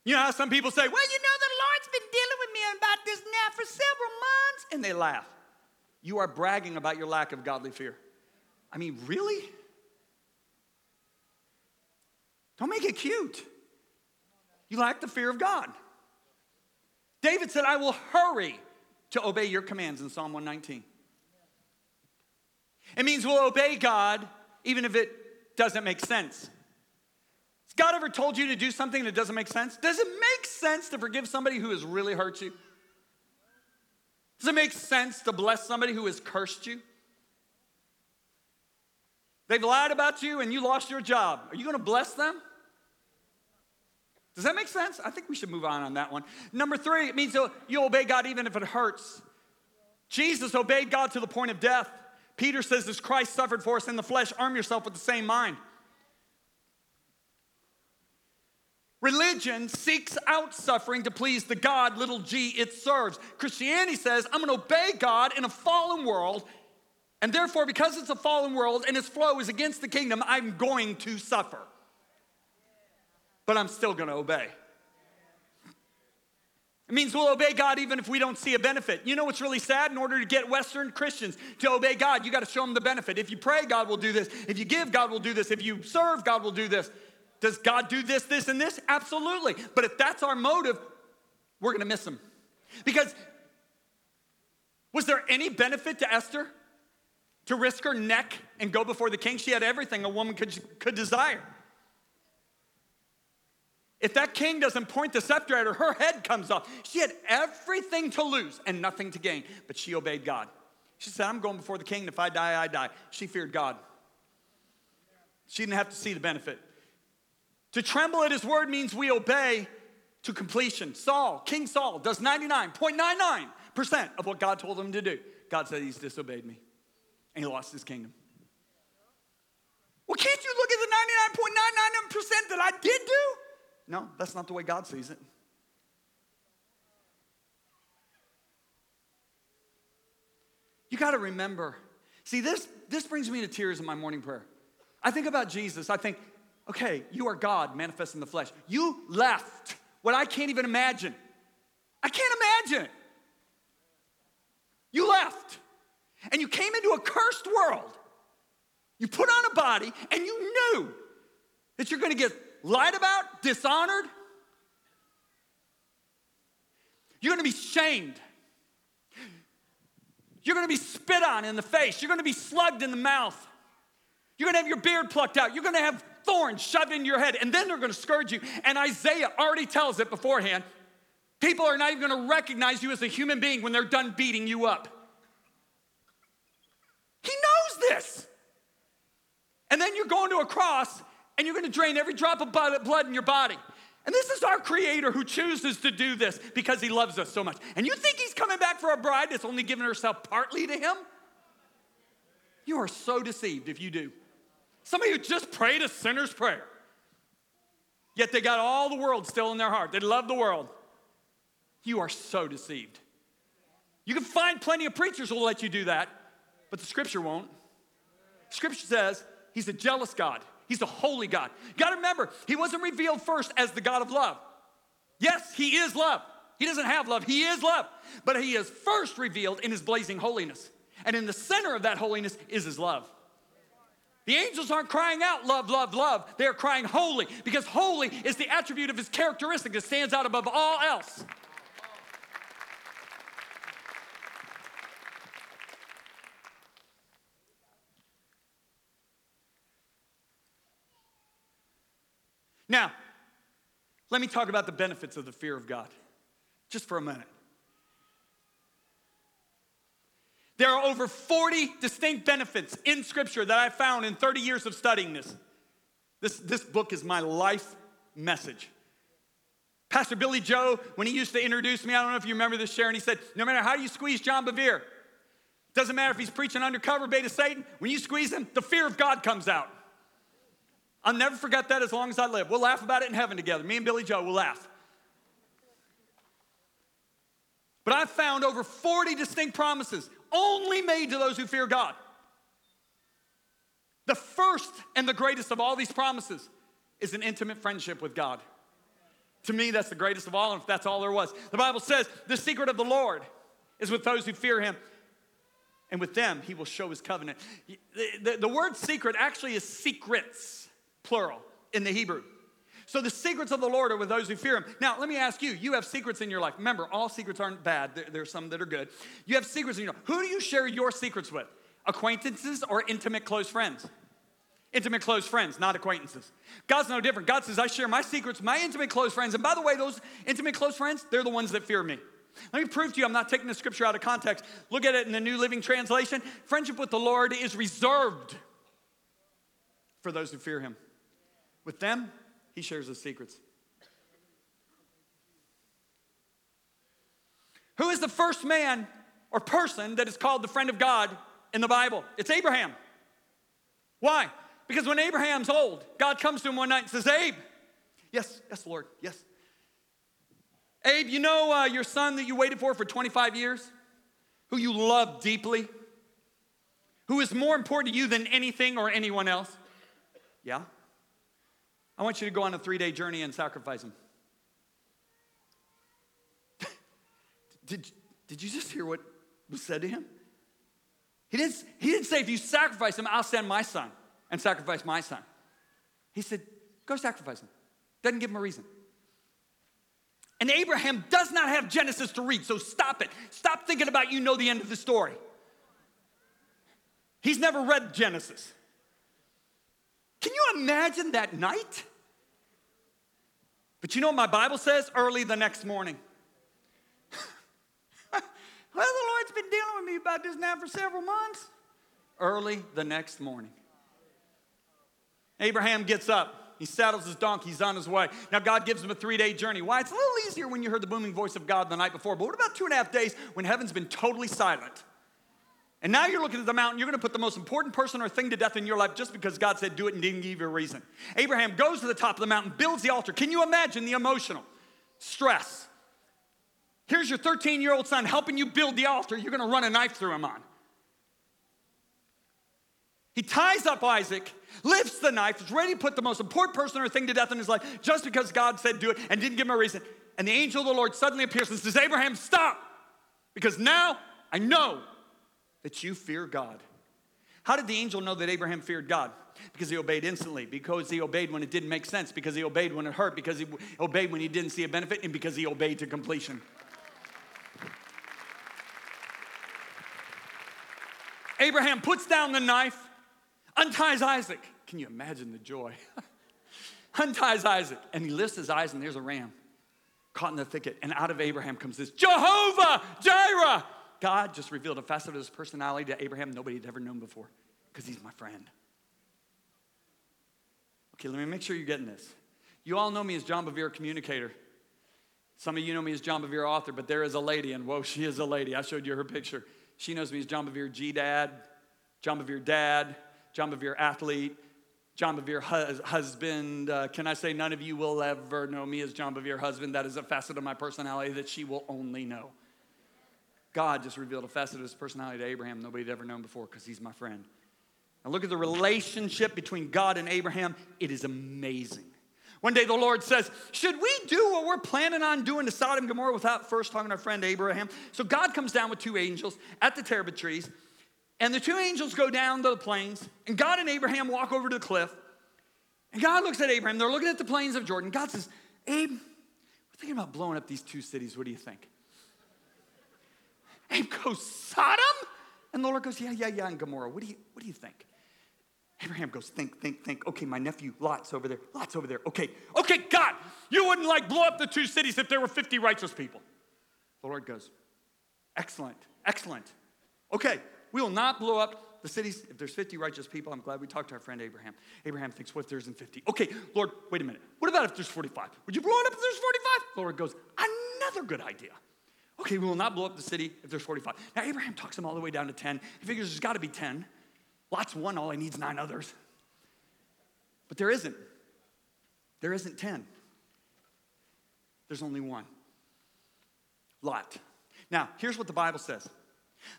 Speaker 2: You know how some people say, Well, you know, Lord's been dealing with me about this now for several months, and they laugh. You are bragging about your lack of godly fear. I mean, really? Don't make it cute. You lack the fear of God. David said, I will hurry to obey your commands in Psalm 119. It means we'll obey God even if it doesn't make sense. God ever told you to do something that doesn't make sense? Does it make sense to forgive somebody who has really hurt you? Does it make sense to bless somebody who has cursed you? They've lied about you and you lost your job. Are you going to bless them? Does that make sense? I think we should move on on that one. Number three, it means you obey God even if it hurts. Jesus obeyed God to the point of death. Peter says, as Christ suffered for us in the flesh, arm yourself with the same mind. Religion seeks out suffering to please the God, little g, it serves. Christianity says, I'm gonna obey God in a fallen world, and therefore, because it's a fallen world and its flow is against the kingdom, I'm going to suffer. But I'm still gonna obey. It means we'll obey God even if we don't see a benefit. You know what's really sad? In order to get Western Christians to obey God, you got to show them the benefit. If you pray, God will do this. If you give, God will do this. If you serve, God will do this. Does God do this, this, and this? Absolutely. But if that's our motive, we're going to miss him. Because was there any benefit to Esther to risk her neck and go before the king? She had everything a woman could, could desire. If that king doesn't point the scepter at her, her head comes off. She had everything to lose and nothing to gain, but she obeyed God. She said, I'm going before the king. and If I die, I die. She feared God. She didn't have to see the benefit. To tremble at his word means we obey to completion. Saul, King Saul, does 99.99% of what God told him to do. God said he's disobeyed me, and he lost his kingdom. Well, can't you look at the 99.99% that I did do? No, that's not the way God sees it. You got to remember. See, this, this brings me to tears in my morning prayer. I think about Jesus. I think, okay, you are God manifest in the flesh. You left what I can't even imagine. I can't imagine. You left and you came into a cursed world. You put on a body and you knew that you're going to get lied about, dishonored. You're going to be shamed. You're going to be spit on in the face. You're going to be slugged in the mouth. You're going to have your beard plucked out. You're going to have thorns shoved in your head, and then they're going to scourge you. And Isaiah already tells it beforehand. People are not even going to recognize you as a human being when they're done beating you up. He knows this. And then you're going to a cross and you're going to drain every drop of blood in your body. And this is our creator who chooses to do this because he loves us so much. And you think he's coming back for a bride that's only given herself partly to him? You are so deceived if you do. Somebody who just prayed a sinner's prayer. Yet they got all the world still in their heart. They love the world. You are so deceived. You can find plenty of preachers who will let you do that, but the scripture won't. Scripture says he's a jealous God. He's a holy God. You gotta remember, he wasn't revealed first as the God of love. Yes, he is love. He doesn't have love, he is love. But he is first revealed in his blazing holiness. And in the center of that holiness is his love. The angels aren't crying out, love, love, love. They are crying holy because holy is the attribute of his characteristic that stands out above all else. Now, let me talk about the benefits of the fear of God just for a minute. There are over 40 distinct benefits in Scripture that I found in 30 years of studying this. This, this book is my life message. Pastor Billy Joe, when he used to introduce me, I don't know if you remember this, Sharon, he said, No matter how you squeeze John Bevere, doesn't matter if he's preaching undercover, Bait of Satan, when you squeeze him, the fear of God comes out. I'll never forget that as long as I live. We'll laugh about it in heaven together. Me and Billy Joe will laugh. But I've found over 40 distinct promises only made to those who fear God. The first and the greatest of all these promises is an intimate friendship with God. To me, that's the greatest of all, and if that's all there was. The Bible says, the secret of the Lord is with those who fear him, and with them he will show his covenant. The, the, the word secret actually is secrets plural, in the Hebrew. So the secrets of the Lord are with those who fear him. Now, let me ask you, you have secrets in your life. Remember, all secrets aren't bad. There, there are some that are good. You have secrets in your life. Who do you share your secrets with? Acquaintances or intimate close friends? Intimate close friends, not acquaintances. God's no different. God says, I share my secrets with my intimate close friends. And by the way, those intimate close friends, they're the ones that fear me. Let me prove to you, I'm not taking the scripture out of context. Look at it in the New Living Translation. Friendship with the Lord is reserved for those who fear him. With them, he shares his secrets. Who is the first man or person that is called the friend of God in the Bible? It's Abraham. Why? Because when Abraham's old, God comes to him one night and says, Abe, yes, yes, Lord, yes. Abe, you know uh, your son that you waited for for 25 years, who you love deeply, who is more important to you than anything or anyone else? Yeah. I want you to go on a three day journey and sacrifice him. did, did you just hear what was said to him? He didn't, he didn't say, if you sacrifice him, I'll send my son and sacrifice my son. He said, go sacrifice him. Doesn't give him a reason. And Abraham does not have Genesis to read, so stop it. Stop thinking about you know the end of the story. He's never read Genesis. Can you imagine that night? But you know what my Bible says? Early the next morning. well, the Lord's been dealing with me about this now for several months. Early the next morning. Abraham gets up. He saddles his donkey. He's on his way. Now, God gives him a three day journey. Why? It's a little easier when you heard the booming voice of God the night before. But what about two and a half days when heaven's been totally silent? And now you're looking at the mountain, you're to put the most important person or thing to death in your life just because God said do it and didn't give you a reason. Abraham goes to the top of the mountain, builds the altar. Can you imagine the emotional stress? Here's your 13 year old son helping you build the altar, you're to run a knife through him on. He ties up Isaac, lifts the knife, is ready to put the most important person or thing to death in his life just because God said do it and didn't give him a reason. And the angel of the Lord suddenly appears and says, Abraham, stop, because now I know that you fear God. How did the angel know that Abraham feared God? Because he obeyed instantly, because he obeyed when it didn't make sense, because he obeyed when it hurt, because he obeyed when he didn't see a benefit, and because he obeyed to completion. Abraham puts down the knife, unties Isaac. Can you imagine the joy? unties Isaac, and he lifts his eyes, and there's a ram caught in the thicket. And out of Abraham comes this Jehovah Jireh, God just revealed a facet of his personality to Abraham nobody had ever known before because he's my friend. Okay, let me make sure you're getting this. You all know me as John Bevere communicator. Some of you know me as John Bevere author, but there is a lady, and whoa, she is a lady. I showed you her picture. She knows me as John Bevere G Dad, John Bevere Dad, John Bevere athlete, John Bevere husband. Uh, can I say none of you will ever know me as John Bevere husband? That is a facet of my personality that she will only know. God just revealed a facet of his personality to Abraham nobody had ever known before because he's my friend. Now look at the relationship between God and Abraham. It is amazing. One day the Lord says, Should we do what we're planning on doing to Sodom and Gomorrah without first talking to our friend Abraham? So God comes down with two angels at the terebinth trees. And the two angels go down to the plains, and God and Abraham walk over to the cliff. And God looks at Abraham. They're looking at the plains of Jordan. God says, Abe, we're thinking about blowing up these two cities. What do you think? Abe goes, Sodom? And the Lord goes, Yeah, yeah, yeah, and Gomorrah. What do you, what do you think? Abraham goes, Think, think, think. Okay, my nephew Lot's over there. Lot's over there. Okay, okay, God, you wouldn't like blow up the two cities if there were 50 righteous people. The Lord goes, Excellent, excellent. Okay, we will not blow up the cities if there's 50 righteous people. I'm glad we talked to our friend Abraham. Abraham thinks, what if there isn't 50? Okay, Lord, wait a minute. What about if there's 45? Would you blow it up if there's 45? The Lord goes, another good idea. Okay, we will not blow up the city if there's 45. Now, Abraham talks him all the way down to 10. He figures there's got to be 10. Lot's one, all he needs nine others. But there isn't. There isn't 10. There's only one Lot. Now, here's what the Bible says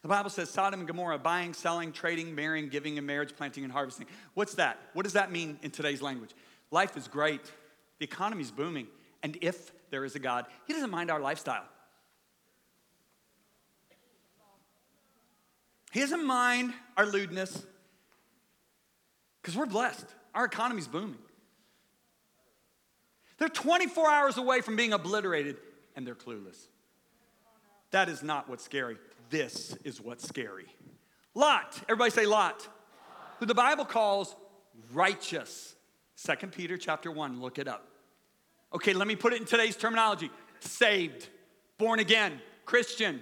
Speaker 2: the Bible says Sodom and Gomorrah, buying, selling, trading, marrying, giving in marriage, planting, and harvesting. What's that? What does that mean in today's language? Life is great, the economy's booming, and if there is a God, He doesn't mind our lifestyle. He doesn't mind our lewdness because we're blessed. Our economy's booming. They're 24 hours away from being obliterated, and they're clueless. That is not what's scary. This is what's scary. Lot, everybody say Lot, who the Bible calls righteous. Second Peter chapter 1, look it up. Okay, let me put it in today's terminology saved, born again, Christian.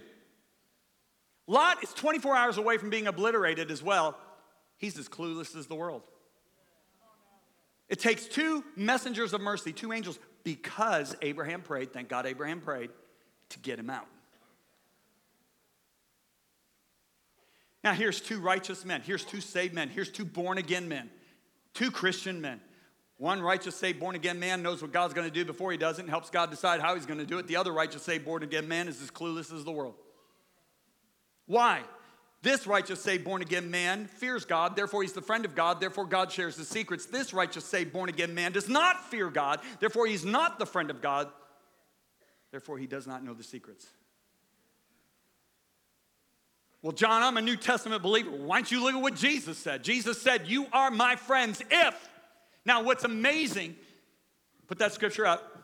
Speaker 2: Lot is 24 hours away from being obliterated as well. He's as clueless as the world. It takes two messengers of mercy, two angels, because Abraham prayed, thank God Abraham prayed, to get him out. Now, here's two righteous men. Here's two saved men. Here's two born again men, two Christian men. One righteous, saved, born again man knows what God's going to do before he does it and helps God decide how he's going to do it. The other righteous, saved, born again man is as clueless as the world. Why? This righteous, saved, born again man fears God, therefore he's the friend of God, therefore God shares his secrets. This righteous, saved, born again man does not fear God, therefore he's not the friend of God, therefore he does not know the secrets. Well, John, I'm a New Testament believer. Why don't you look at what Jesus said? Jesus said, You are my friends if. Now, what's amazing, put that scripture up.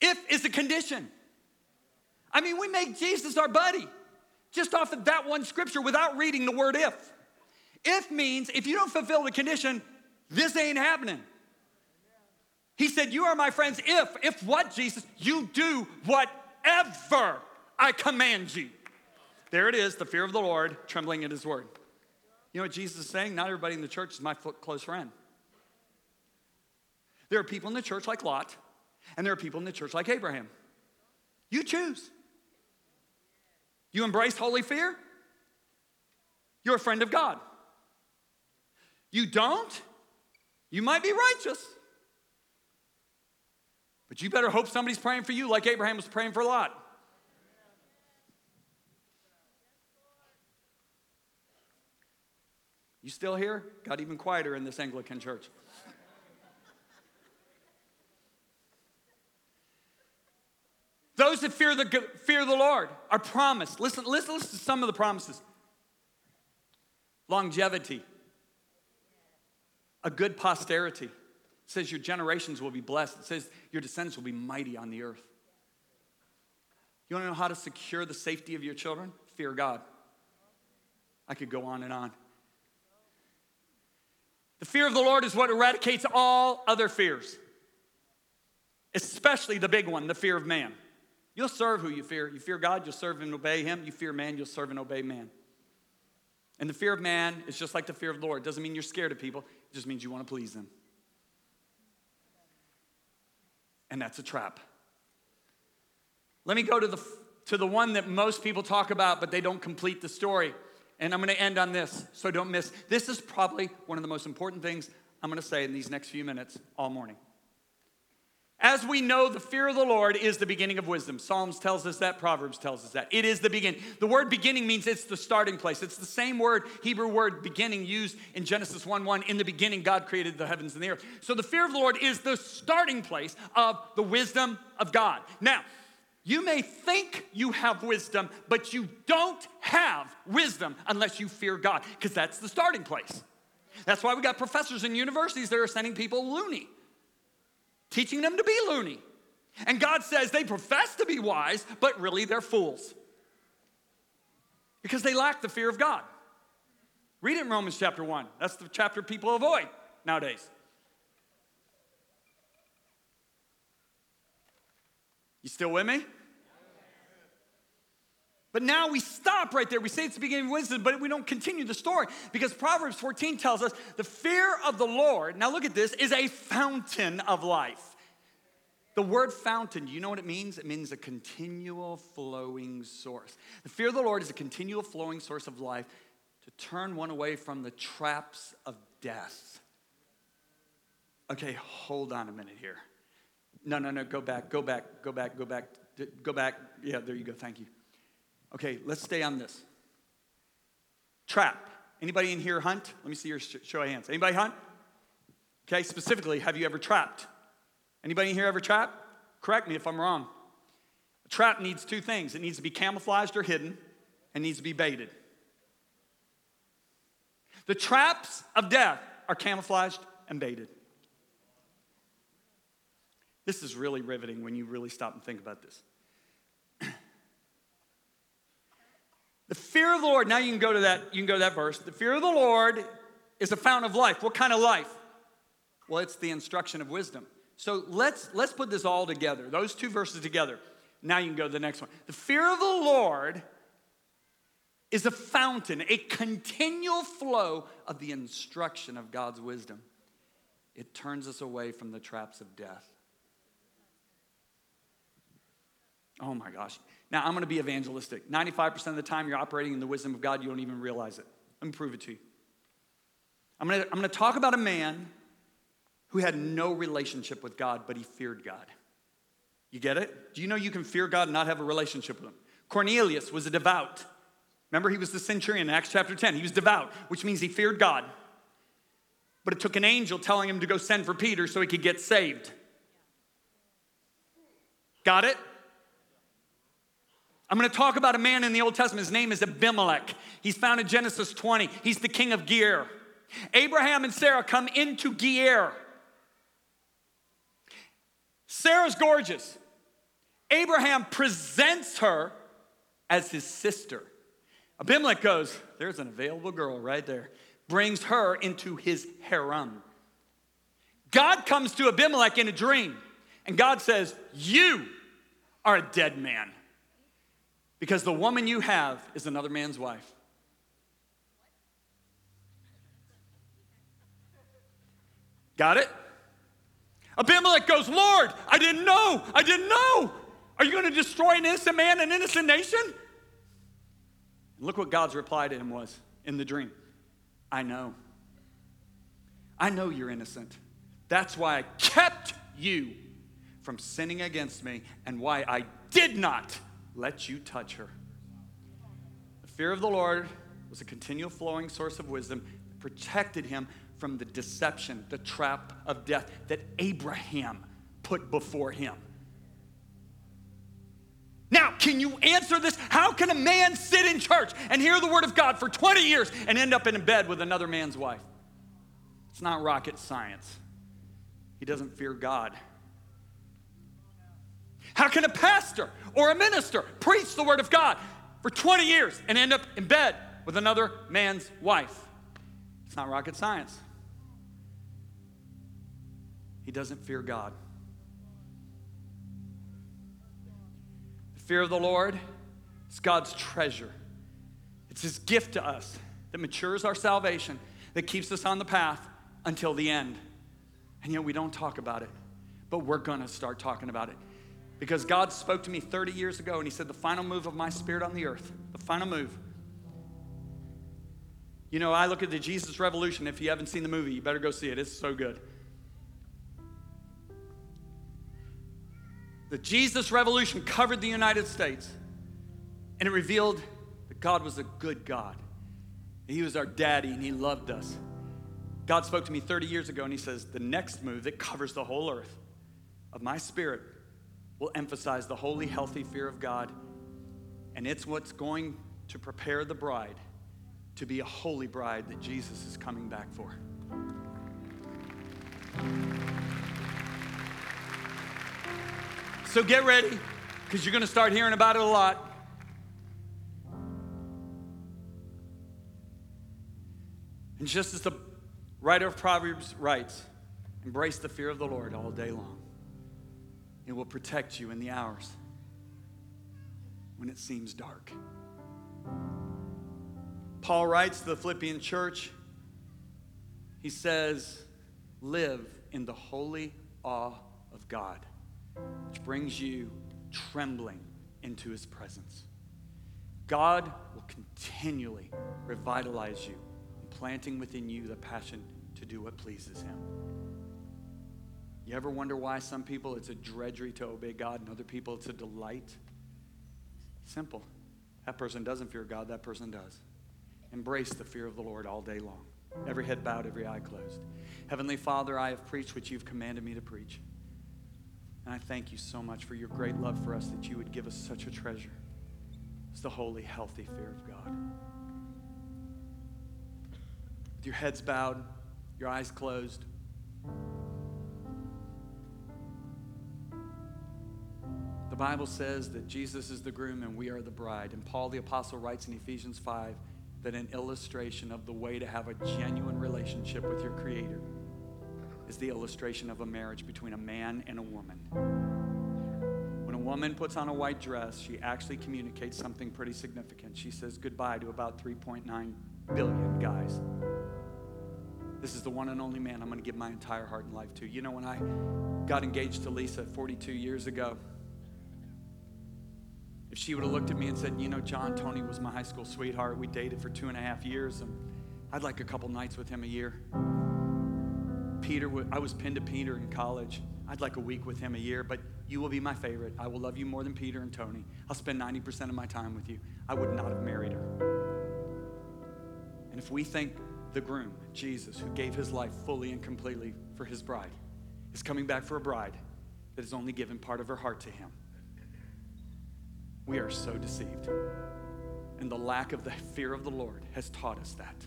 Speaker 2: If is a condition. I mean, we make Jesus our buddy just off of that one scripture without reading the word if. If means if you don't fulfill the condition, this ain't happening. He said, You are my friends if, if what, Jesus? You do whatever I command you. There it is, the fear of the Lord, trembling at his word. You know what Jesus is saying? Not everybody in the church is my close friend. There are people in the church like Lot, and there are people in the church like Abraham. You choose. You embrace holy fear, you're a friend of God. You don't, you might be righteous. But you better hope somebody's praying for you like Abraham was praying for Lot. You still here? Got even quieter in this Anglican church. Those that fear the, fear the Lord are promised. Listen, listen, listen to some of the promises longevity, a good posterity. It says your generations will be blessed. It says your descendants will be mighty on the earth. You want to know how to secure the safety of your children? Fear God. I could go on and on. The fear of the Lord is what eradicates all other fears, especially the big one, the fear of man. You'll serve who you fear. You fear God, you'll serve and obey him. You fear man, you'll serve and obey man. And the fear of man is just like the fear of the Lord. It doesn't mean you're scared of people, it just means you want to please them. And that's a trap. Let me go to the, to the one that most people talk about, but they don't complete the story. And I'm going to end on this, so don't miss. This is probably one of the most important things I'm going to say in these next few minutes all morning. As we know, the fear of the Lord is the beginning of wisdom. Psalms tells us that, Proverbs tells us that. It is the beginning. The word beginning means it's the starting place. It's the same word, Hebrew word beginning used in Genesis 1 1. In the beginning, God created the heavens and the earth. So the fear of the Lord is the starting place of the wisdom of God. Now, You may think you have wisdom, but you don't have wisdom unless you fear God, because that's the starting place. That's why we got professors in universities that are sending people loony, teaching them to be loony. And God says they profess to be wise, but really they're fools because they lack the fear of God. Read it in Romans chapter 1. That's the chapter people avoid nowadays. You still with me? But now we stop right there. We say it's the beginning of wisdom, but we don't continue the story because Proverbs 14 tells us the fear of the Lord, now look at this, is a fountain of life. The word fountain, you know what it means? It means a continual flowing source. The fear of the Lord is a continual flowing source of life to turn one away from the traps of death. Okay, hold on a minute here. No, no, no, go back, go back, go back, go back, go back. Yeah, there you go, thank you. Okay, let's stay on this. Trap. Anybody in here hunt? Let me see your show of hands. Anybody hunt? Okay, specifically, have you ever trapped? Anybody in here ever trapped? Correct me if I'm wrong. A trap needs two things it needs to be camouflaged or hidden, and needs to be baited. The traps of death are camouflaged and baited. This is really riveting when you really stop and think about this. The fear of the Lord, now you can go to that, you can go to that verse. The fear of the Lord is a fountain of life. What kind of life? Well, it's the instruction of wisdom. So let's let's put this all together. Those two verses together. Now you can go to the next one. The fear of the Lord is a fountain, a continual flow of the instruction of God's wisdom. It turns us away from the traps of death. Oh my gosh. Now I'm going to be evangelistic. 95% of the time you're operating in the wisdom of God, you don't even realize it. Let me prove it to you. I'm going to, I'm going to talk about a man who had no relationship with God, but he feared God. You get it? Do you know you can fear God and not have a relationship with him? Cornelius was a devout. Remember, he was the centurion in Acts chapter 10. He was devout, which means he feared God. But it took an angel telling him to go send for Peter so he could get saved. Got it? I'm going to talk about a man in the Old Testament. His name is Abimelech. He's found in Genesis 20. He's the king of Gerar. Abraham and Sarah come into Gerar. Sarah's gorgeous. Abraham presents her as his sister. Abimelech goes, There's an available girl right there. Brings her into his harem. God comes to Abimelech in a dream, and God says, You are a dead man because the woman you have is another man's wife. Got it? Abimelech goes, Lord, I didn't know. I didn't know. Are you going to destroy an innocent man, an innocent nation? look what God's reply to him was in the dream I know. I know you're innocent. That's why I kept you from sinning against me and why I did not let you touch her. The fear of the Lord was a continual flowing source of wisdom that protected him from the deception, the trap of death that Abraham put before him. Now, can you answer this? How can a man sit in church and hear the word of God for 20 years and end up in bed with another man's wife? It's not rocket science. He doesn't fear God. How can a pastor or a minister preach the word of God for 20 years and end up in bed with another man's wife? It's not rocket science. He doesn't fear God. The fear of the Lord is God's treasure. It's His gift to us that matures our salvation, that keeps us on the path until the end. And yet we don't talk about it, but we're to start talking about it. Because God spoke to me 30 years ago and He said, The final move of my spirit on the earth, the final move. You know, I look at the Jesus Revolution. If you haven't seen the movie, you better go see it. It's so good. The Jesus Revolution covered the United States and it revealed that God was a good God. He was our daddy and He loved us. God spoke to me 30 years ago and He says, The next move that covers the whole earth of my spirit will emphasize the holy, healthy fear of God, and it's what's going to prepare the bride to be a holy bride that Jesus is coming back for. So get ready, because you're going to start hearing about it a lot. And just as the writer of Proverbs writes, embrace the fear of the Lord all day long. It will protect you in the hours when it seems dark. Paul writes to the Philippian church, he says, Live in the holy awe of God, which brings you trembling into his presence. God will continually revitalize you planting within you the passion to do what pleases Him. You ever wonder why some people it's a drudgery to obey God and other people it's a delight? Simple. That person doesn't fear God, that person does. Embrace the fear of the Lord all day long. Every head bowed, every eye closed. Heavenly Father, I have preached what you've commanded me to preach. And I thank you so much for your great love for us that you would give us such a treasure. It's the holy, healthy fear of God with your heads bowed, your eyes closed. The Bible says that Jesus is the groom and we are the bride. And Paul the Apostle writes in Ephesians 5 that an illustration of the way to have a genuine relationship with your Creator is the illustration of a marriage between a man and a woman. When a woman puts on a white dress, she actually communicates something pretty significant. She says goodbye to about 3.9 billion guys. This is the one and only man I'm going to give my entire heart and life to. You know, when I got engaged to Lisa 42 years ago, if she would have looked at me and said, You know, John, Tony was my high school sweetheart. We dated for two and a half years, and I'd like a couple nights with him a year. Peter, I was pinned to Peter in college. I'd like a week with him a year, but you will be my favorite. I will love you more than Peter and Tony. I'll spend 90% of my time with you. I would not have married her. And if we think the groom, Jesus, who gave his life fully and completely for his bride, is coming back for a bride that has only given part of her heart to him. We are so deceived. And the lack of the fear of the Lord has taught us that.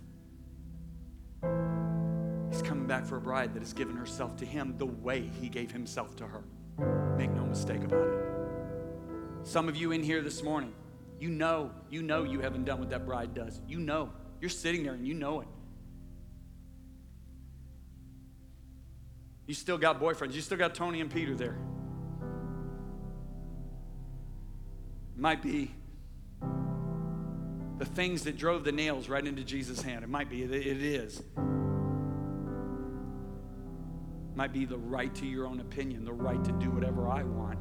Speaker 2: He's coming back for a bride that has given herself to him the way he gave himself to her. Make no mistake about it. Some of you in here this morning, you know, you know you haven't done what that bride does. You know. You're sitting there and you know it. You still got boyfriends. You still got Tony and Peter there. Might be the things that drove the nails right into Jesus' hand. It might be, it is. It might be the right to your own opinion, the right to do whatever I want.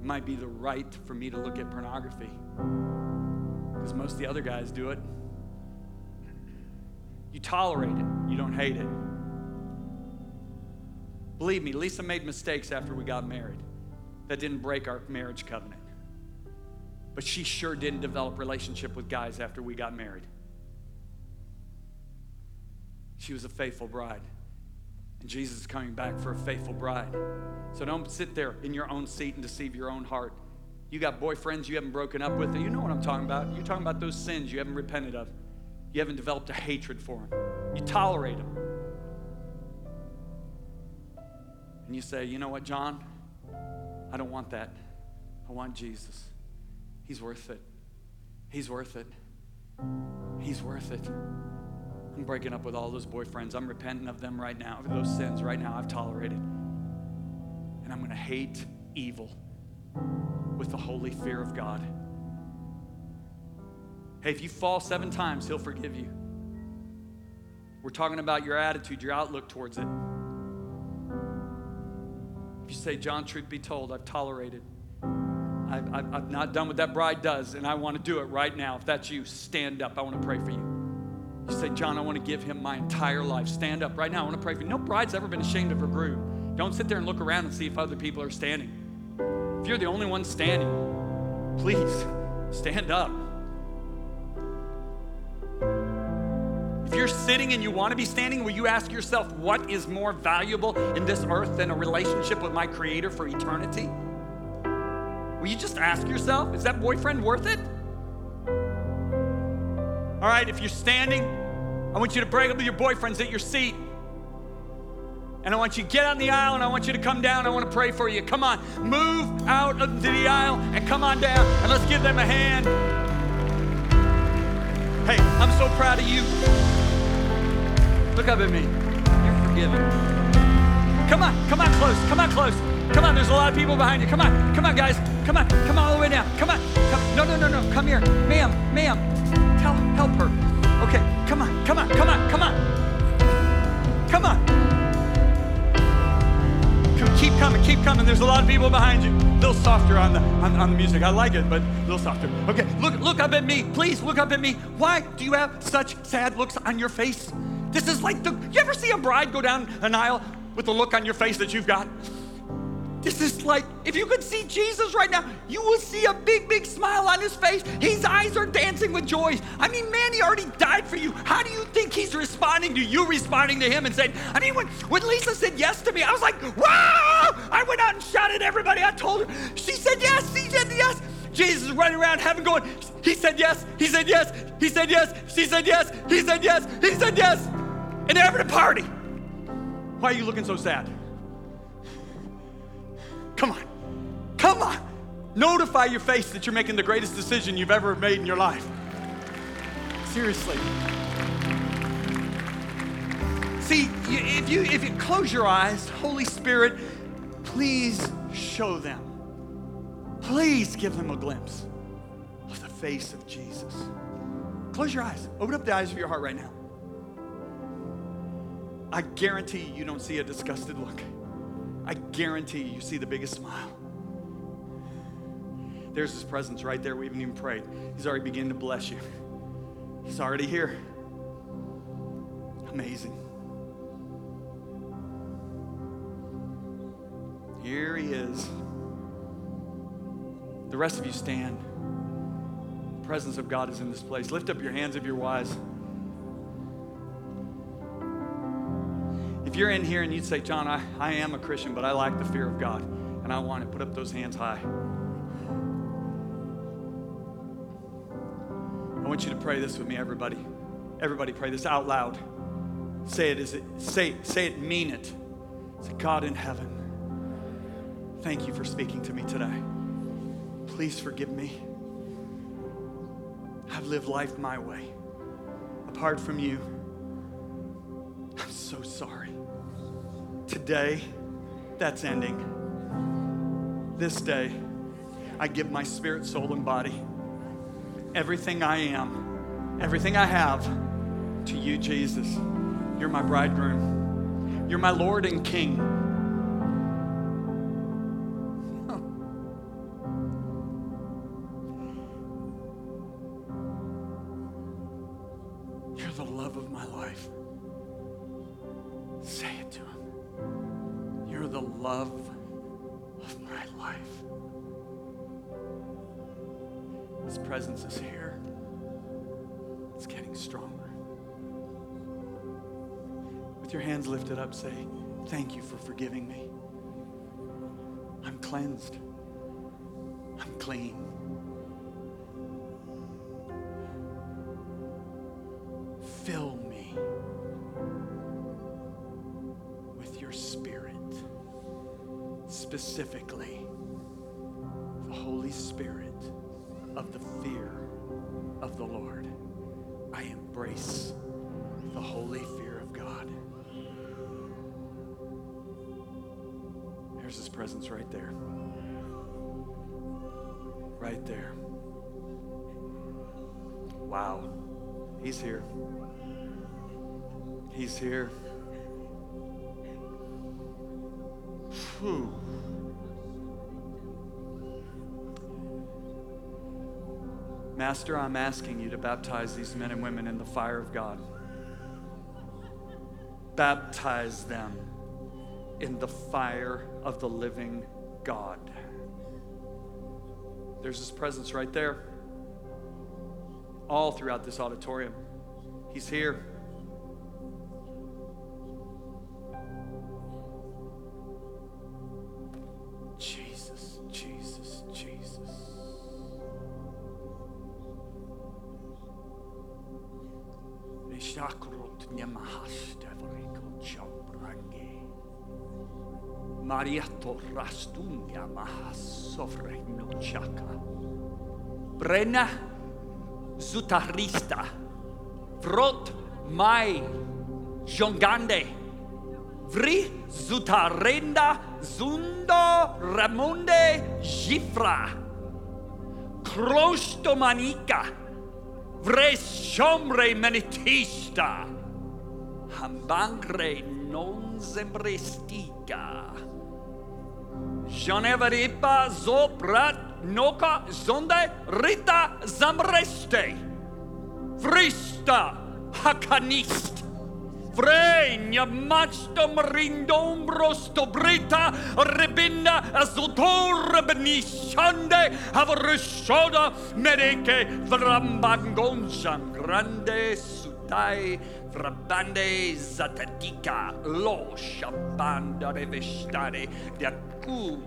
Speaker 2: It might be the right for me to look at pornography because most of the other guys do it. You tolerate it, you don't hate it. Believe me, Lisa made mistakes after we got married. That didn't break our marriage covenant. But she sure didn't develop relationship with guys after we got married. She was a faithful bride. And Jesus is coming back for a faithful bride. So don't sit there in your own seat and deceive your own heart. You got boyfriends you haven't broken up with. You know what I'm talking about. You're talking about those sins you haven't repented of. You haven't developed a hatred for them. You tolerate them. and you say, you know what, John? I don't want that. I want Jesus. He's worth it. He's worth it. He's worth it. I'm breaking up with all those boyfriends. I'm repenting of them right now, of those sins right now I've tolerated. And I'm going to hate evil with the holy fear of God. Hey, if you fall seven times, He'll forgive you. We're talking about your attitude, your outlook towards it If you say, John, truth be told, I've tolerated. I've, I've, I've not done what that bride does, and I want to do it right now. If that's you, stand up. I want to pray for you. You say, John, I want to give him my entire life. Stand up right now. I want to pray for you. No bride's ever been ashamed of her groom. Don't sit there and look around and see if other people are standing. If you're the only one standing, please stand up. If you're sitting and you want to be standing, will you ask yourself, what is more valuable in this earth than a relationship with my Creator for eternity? Will you just ask yourself, is that boyfriend worth it? All right, if you're standing, I want you to break up with your boyfriends at your seat. And I want you to get on the aisle and I want you to come down. I want to pray for you. Come on, move out of the aisle and come on down and let's give them a hand. Hey, I'm so proud of you. Look up at me. You're forgiven. Come on, come on close, come on close. Come on, there's a lot of people behind you. Come on, come on, guys. Come on, come all the way down. Come on. Come. No, no, no, no. Come here. Ma'am, ma'am. Tell, help her. Okay, come on, come on, come on, come on. Come on. Come, keep coming, keep coming. There's a lot of people behind you. A little softer on the on, on the music. I like it, but a little softer. Okay, look, look up at me. Please look up at me. Why do you have such sad looks on your face? This is like the you ever see a bride go down an aisle with the look on your face that you've got? This is like, if you could see Jesus right now, you will see a big, big smile on his face. His eyes are dancing with joy. I mean, man, he already died for you. How do you think he's responding to you responding to him and saying, I mean, when, when Lisa said yes to me, I was like, wow! I went out and shouted at everybody. I told her, she said yes, she said yes. Jesus is running around heaven going, he said yes, he said yes, he said yes, she said yes, he said yes, he said yes. And they're having a party. Why are you looking so sad? Come on. Come on. Notify your face that you're making the greatest decision you've ever made in your life. Seriously. See, if you if you close your eyes, Holy Spirit, please show them. Please give them a glimpse of the face of Jesus. Close your eyes. Open up the eyes of your heart right now. I guarantee you, don't see a disgusted look. I guarantee you, you see the biggest smile. There's his presence right there. We haven't even prayed. He's already beginning to bless you. He's already here. Amazing. Here he is. The rest of you stand. The presence of God is in this place. Lift up your hands if you're wise. If you're in here and you'd say, John, I, I am a Christian, but I lack the fear of God, and I want to put up those hands high. I want you to pray this with me, everybody. Everybody pray this out loud. Say it as it say, say it, mean it. Say, God in heaven, thank you for speaking to me today. Please forgive me. I've lived life my way. Apart from you, I'm so sorry. Today, that's ending. This day, I give my spirit, soul, and body, everything I am, everything I have, to you, Jesus. You're my bridegroom. You're my Lord and King. It's getting stronger. With your hands lifted up, say, Thank you for forgiving me. I'm cleansed. I'm clean. Presence right there. Right there. Wow. He's here. He's here. Whew. Master, I'm asking you to baptize these men and women in the fire of God. Baptize them in the fire of the living God. There's His presence right there, all throughout this auditorium. He's here. tundia maha sovreno chaka. Brenna zutarista. vrot mai jongande. Vri zutarenda zundo ramunde gifra, Crostomanica. Vresciomre menetista. Hambangre non sembrestica. Janevaripa soprat noka sonde rita zamreste. Frista hakanist. Fregna mastom rindom brostobrita rebinda azotor benishande havrushoda mereke vrambangonsan grandes sutai vrabande zatatika lo shabanda revestare diaku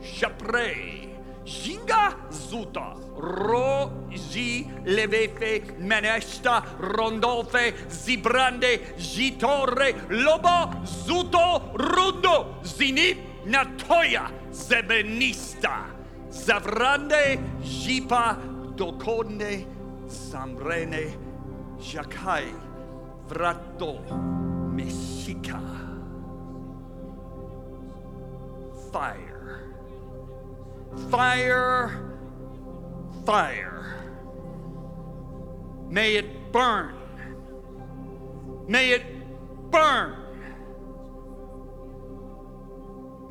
Speaker 2: shapre Jinga zuta, ro zi levefe menesta rondolfe zibrande zitore lobo zuto rundo zinip natoya zebenista zavrande jipa dokone zambrene jakai vrato meshika fire fire, fire. May it burn. May it burn.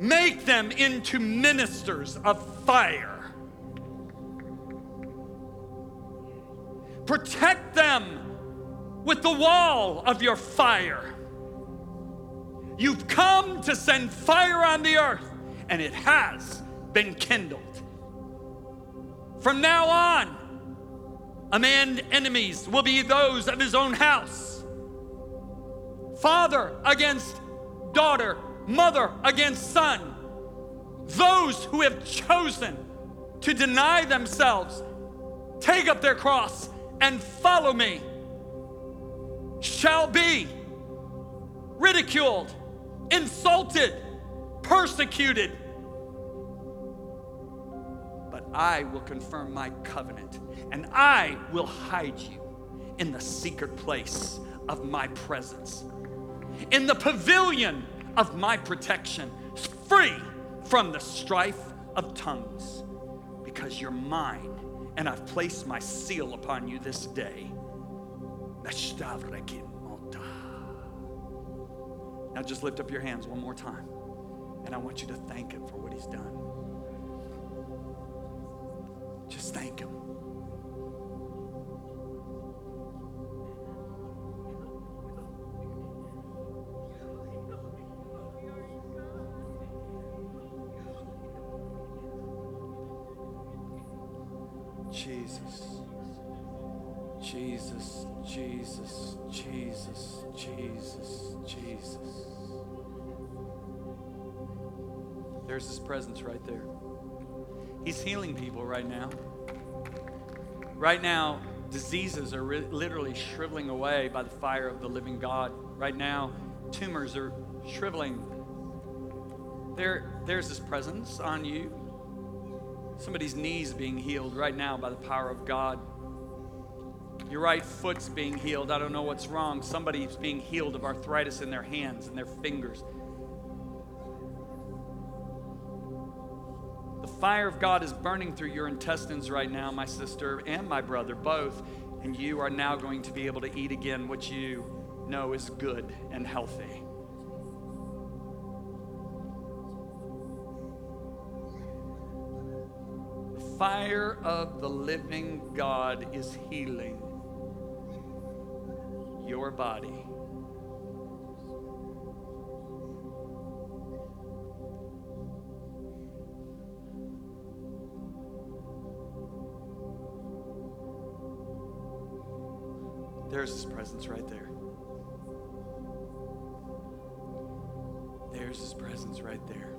Speaker 2: Make them into ministers of fire. Protect them with the wall of your fire. You've come to send fire on the earth, and it has been kindled. From now on, a man's enemies will be those of his own house. Father against daughter, mother against son. Those who have chosen to deny themselves, take up their cross, and follow me shall be ridiculed, insulted, persecuted But I will confirm my covenant, and I will hide you in the secret place of my presence, in the pavilion of my protection, free from the strife of tongues, because you're mine, and I've placed my seal upon you this day. Now just lift up your hands one more time, and I want you to thank Him for what He's done. Just thank Him. Jesus, Jesus, Jesus, Jesus, Jesus, Jesus. There's His presence right there. He's healing people right now. Right now, diseases are ri- literally shriveling away by the fire of the living God. Right now, tumors are shriveling. There, there's His presence on you. Somebody's knees being healed right now by the power of God. Your right foot's being healed. I don't know what's wrong. Somebody's being healed of arthritis in their hands and their fingers. The fire of God is burning through your intestines right now, my sister and my brother, both. And you are now going to be able to eat again what you know is good and healthy. The fire of the living God is healing your body. There's his presence right there. There's his presence right there.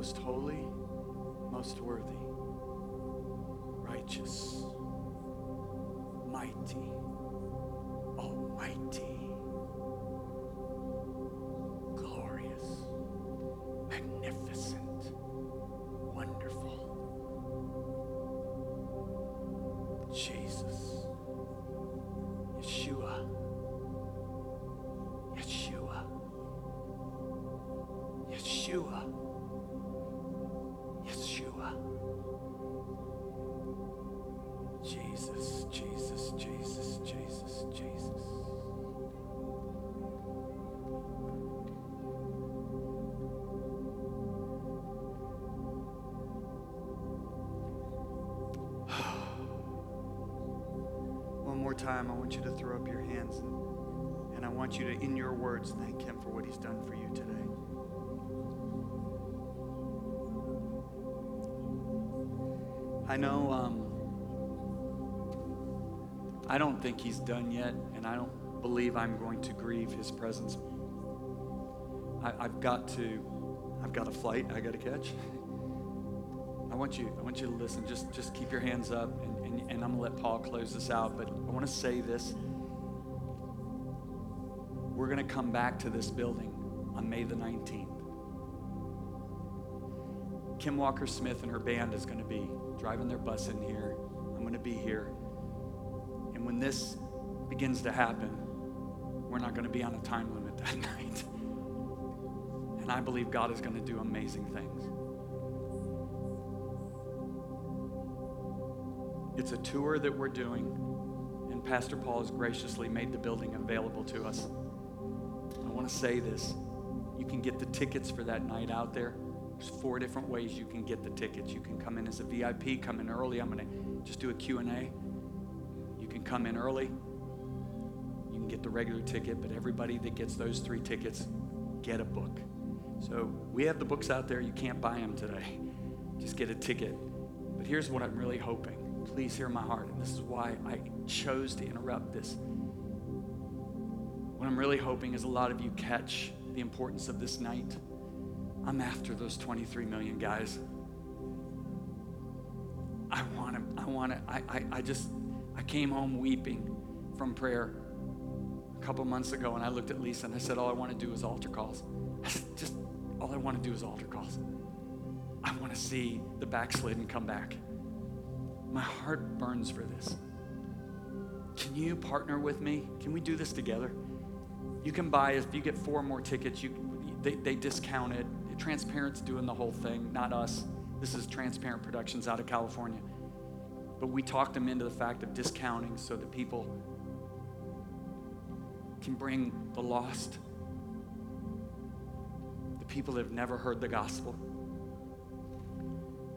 Speaker 2: Most holy, most worthy, righteous, mighty, almighty, Jesus, Jesus, Jesus, Jesus, Jesus. One more time, I want you to throw up your hands and, and I want you to, in your words, thank Him for what He's done for you today. I know um, I don't think He's done yet, and I don't believe I'm going to grieve His presence. I, I've got to, I've got a flight I got to catch. I want you, I want you to listen. Just, just keep your hands up, and, and, and I'm gonna let Paul close this out. But I want to say this: we're gonna come back to this building on May the 19th. Kim Walker Smith and her band is gonna be driving their bus in here. I'm gonna be here, when this begins to happen, we're not gonna be on a time limit that night. And I believe God is gonna do amazing things. It's a tour that we're doing, and Pastor Paul has graciously made the building available to us. I want to say this. You can get the tickets for that night out there. There's four different ways you can get the tickets. You can come in as a VIP, come in early. I'm going to just do a Q&A. Come in early. You can get the regular ticket, but everybody that gets those three tickets get a book. So we have the books out there. You can't buy them today. Just get a ticket. But here's what I'm really hoping. Please hear my heart, and this is why I chose to interrupt this. What I'm really hoping is a lot of you catch the importance of this night. I'm after those 23 million guys. I want to, I want to, I, I, I just, I came home weeping from prayer a couple months ago, and I looked at Lisa and I said, All I want to do is altar calls. just, all I want to do is altar calls. I want to see the backslidden come back. My heart burns for this. Can you partner with me? Can we do this together? You can buy, if you get four more tickets, you, they, they discount it. Transparent's doing the whole thing, not us. This is Transparent Productions out of California. But we talked them into the fact of discounting so that people can bring the lost, the people that have never heard the gospel.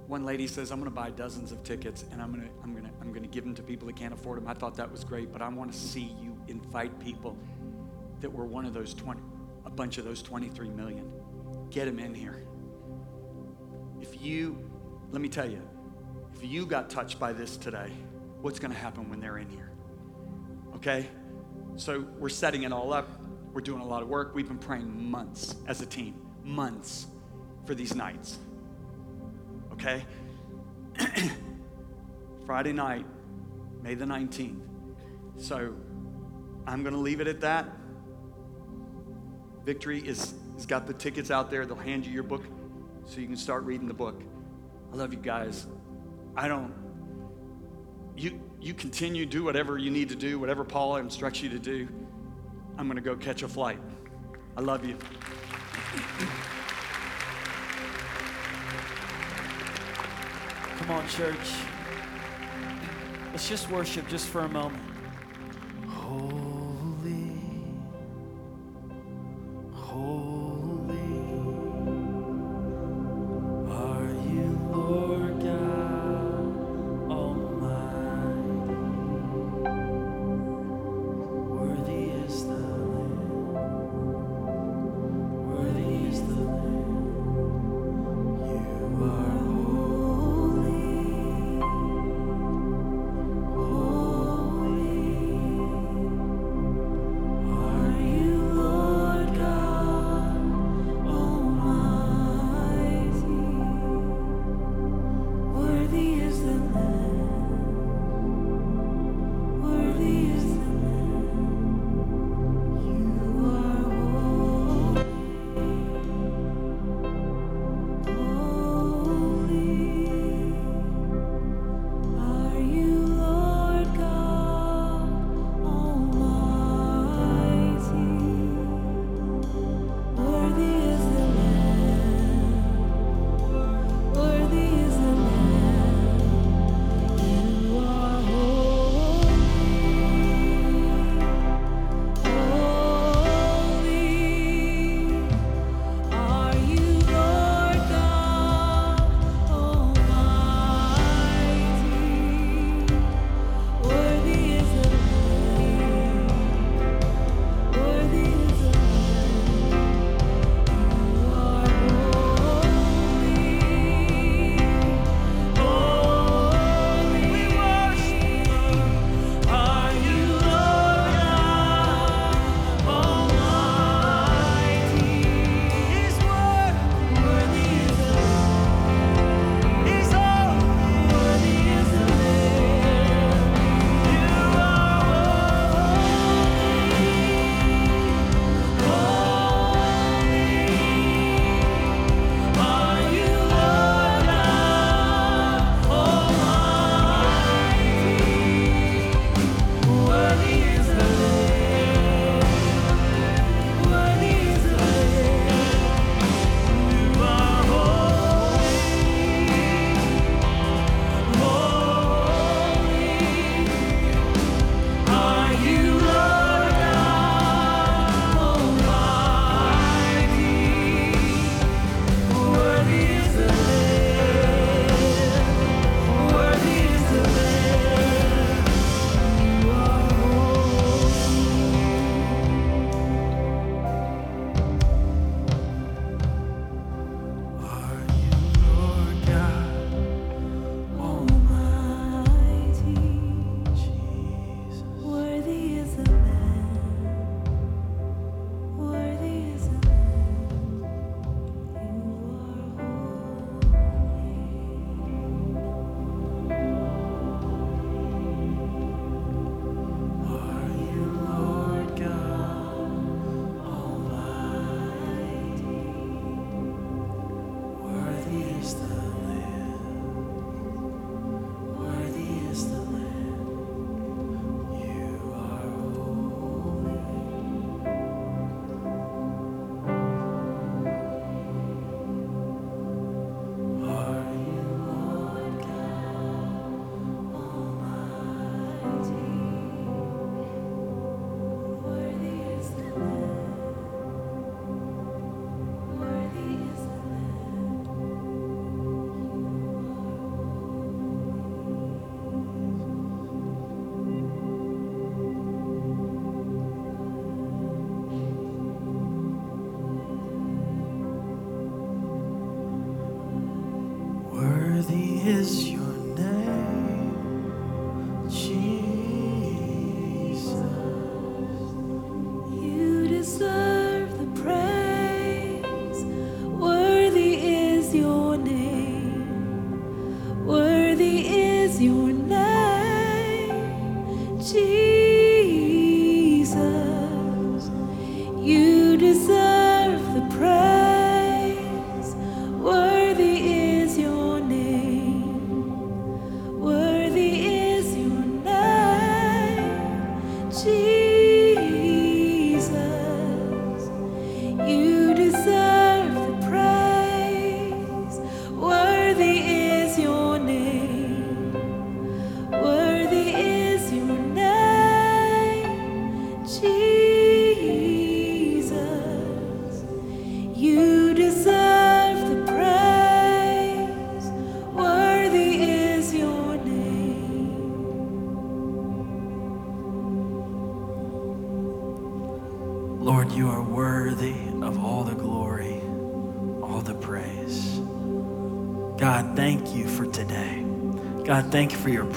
Speaker 2: One lady says, I'm going to buy dozens of tickets and I'm going to, I'm going to, I'm going to give them to people that can't afford them. I thought that was great, but I want to see you invite people that were one of those 20, a bunch of those 23 million. Get them in here. If you, let me tell you, if you got touched by this today, what's going to happen when they're in here? Okay? So we're setting it all up. We're doing a lot of work. We've been praying months as a team, months for these nights. Okay? Friday night, May the 19th. So I'm going to leave it at that. Victory is, has got the tickets out there. They'll hand you your book so you can start reading the book. I love you guys. I don't, you, you continue, do whatever you need to do, whatever Paul instructs you to do. I'm going to go catch a flight. I love you.
Speaker 1: Come on, church. Let's just worship just for a moment.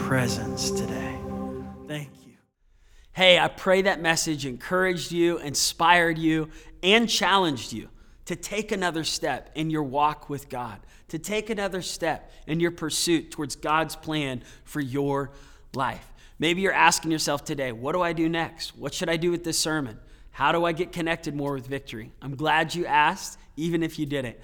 Speaker 1: Presence today. Thank you. Hey, I pray that message encouraged you, inspired you, and challenged you to take another step in your walk with God, to take another step in your pursuit towards God's plan for your life. Maybe you're asking yourself today, what do I do next? What should I do with this sermon? How do I get connected more with victory? I'm glad you asked, even if you didn't.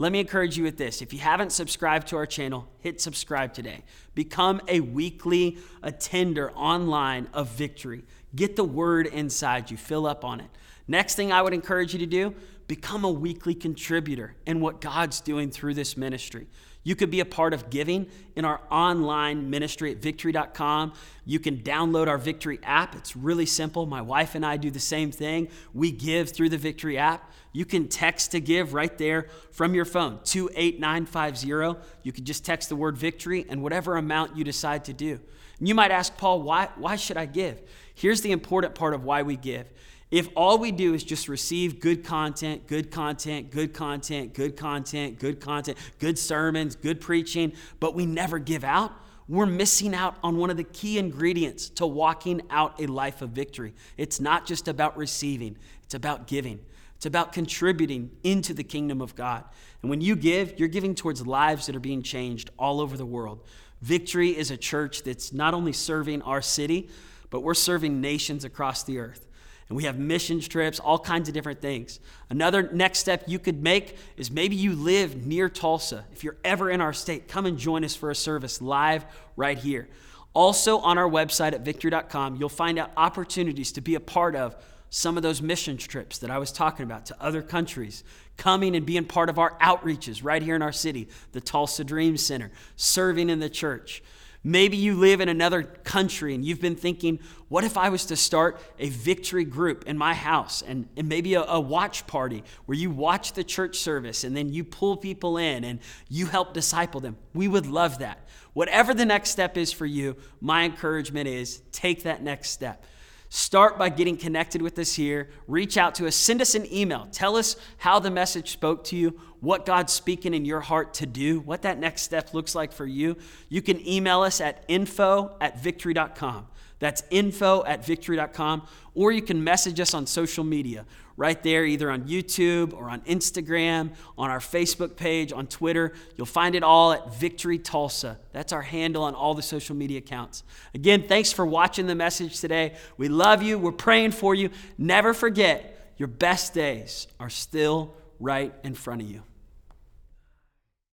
Speaker 1: Let me encourage you with this. If you haven't subscribed to our channel, hit subscribe today. Become a weekly attender online of victory. Get the word inside you, fill up on it. Next thing I would encourage you to do, become a weekly contributor in what God's doing through this ministry. You could be a part of giving in our online ministry at victory.com. You can download our Victory app. It's really simple. My wife and I do the same thing. We give through the Victory app. You can text to give right there from your phone, 28950. You can just text the word victory and whatever amount you decide to do. And you might ask, Paul, why, why should I give? Here's the important part of why we give. If all we do is just receive good content, good content, good content, good content, good content, good sermons, good preaching, but we never give out, we're missing out on one of the key ingredients to walking out a life of victory. It's not just about receiving, it's about giving. It's about contributing into the kingdom of God. And when you give, you're giving towards lives that are being changed all over the world. Victory is a church that's not only serving our city, but we're serving nations across the earth. And we have missions trips, all kinds of different things. Another next step you could make is maybe you live near Tulsa. If you're ever in our state, come and join us for a service live right here. Also, on our website at victory.com, you'll find out opportunities to be a part of some of those mission trips that I was talking about to other countries, coming and being part of our outreaches right here in our city, the Tulsa Dream Center, serving in the church. Maybe you live in another country and you've been thinking, what if I was to start a victory group in my house and, and maybe a, a watch party where you watch the church service and then you pull people in and you help disciple them? We would love that. Whatever the next step is for you, my encouragement is take that next step. Start by getting connected with us here. Reach out to us. Send us an email. Tell us how the message spoke to you, what God's speaking in your heart to do, what that next step looks like for you. You can email us at info at victory.com. That's info at victory.com. Or you can message us on social media right there, either on YouTube or on Instagram, on our Facebook page, on Twitter. You'll find it all at Victory Tulsa. That's our handle on all the social media accounts. Again, thanks for watching the message today. We love you. We're praying for you. Never forget, your best days are still right in front of you.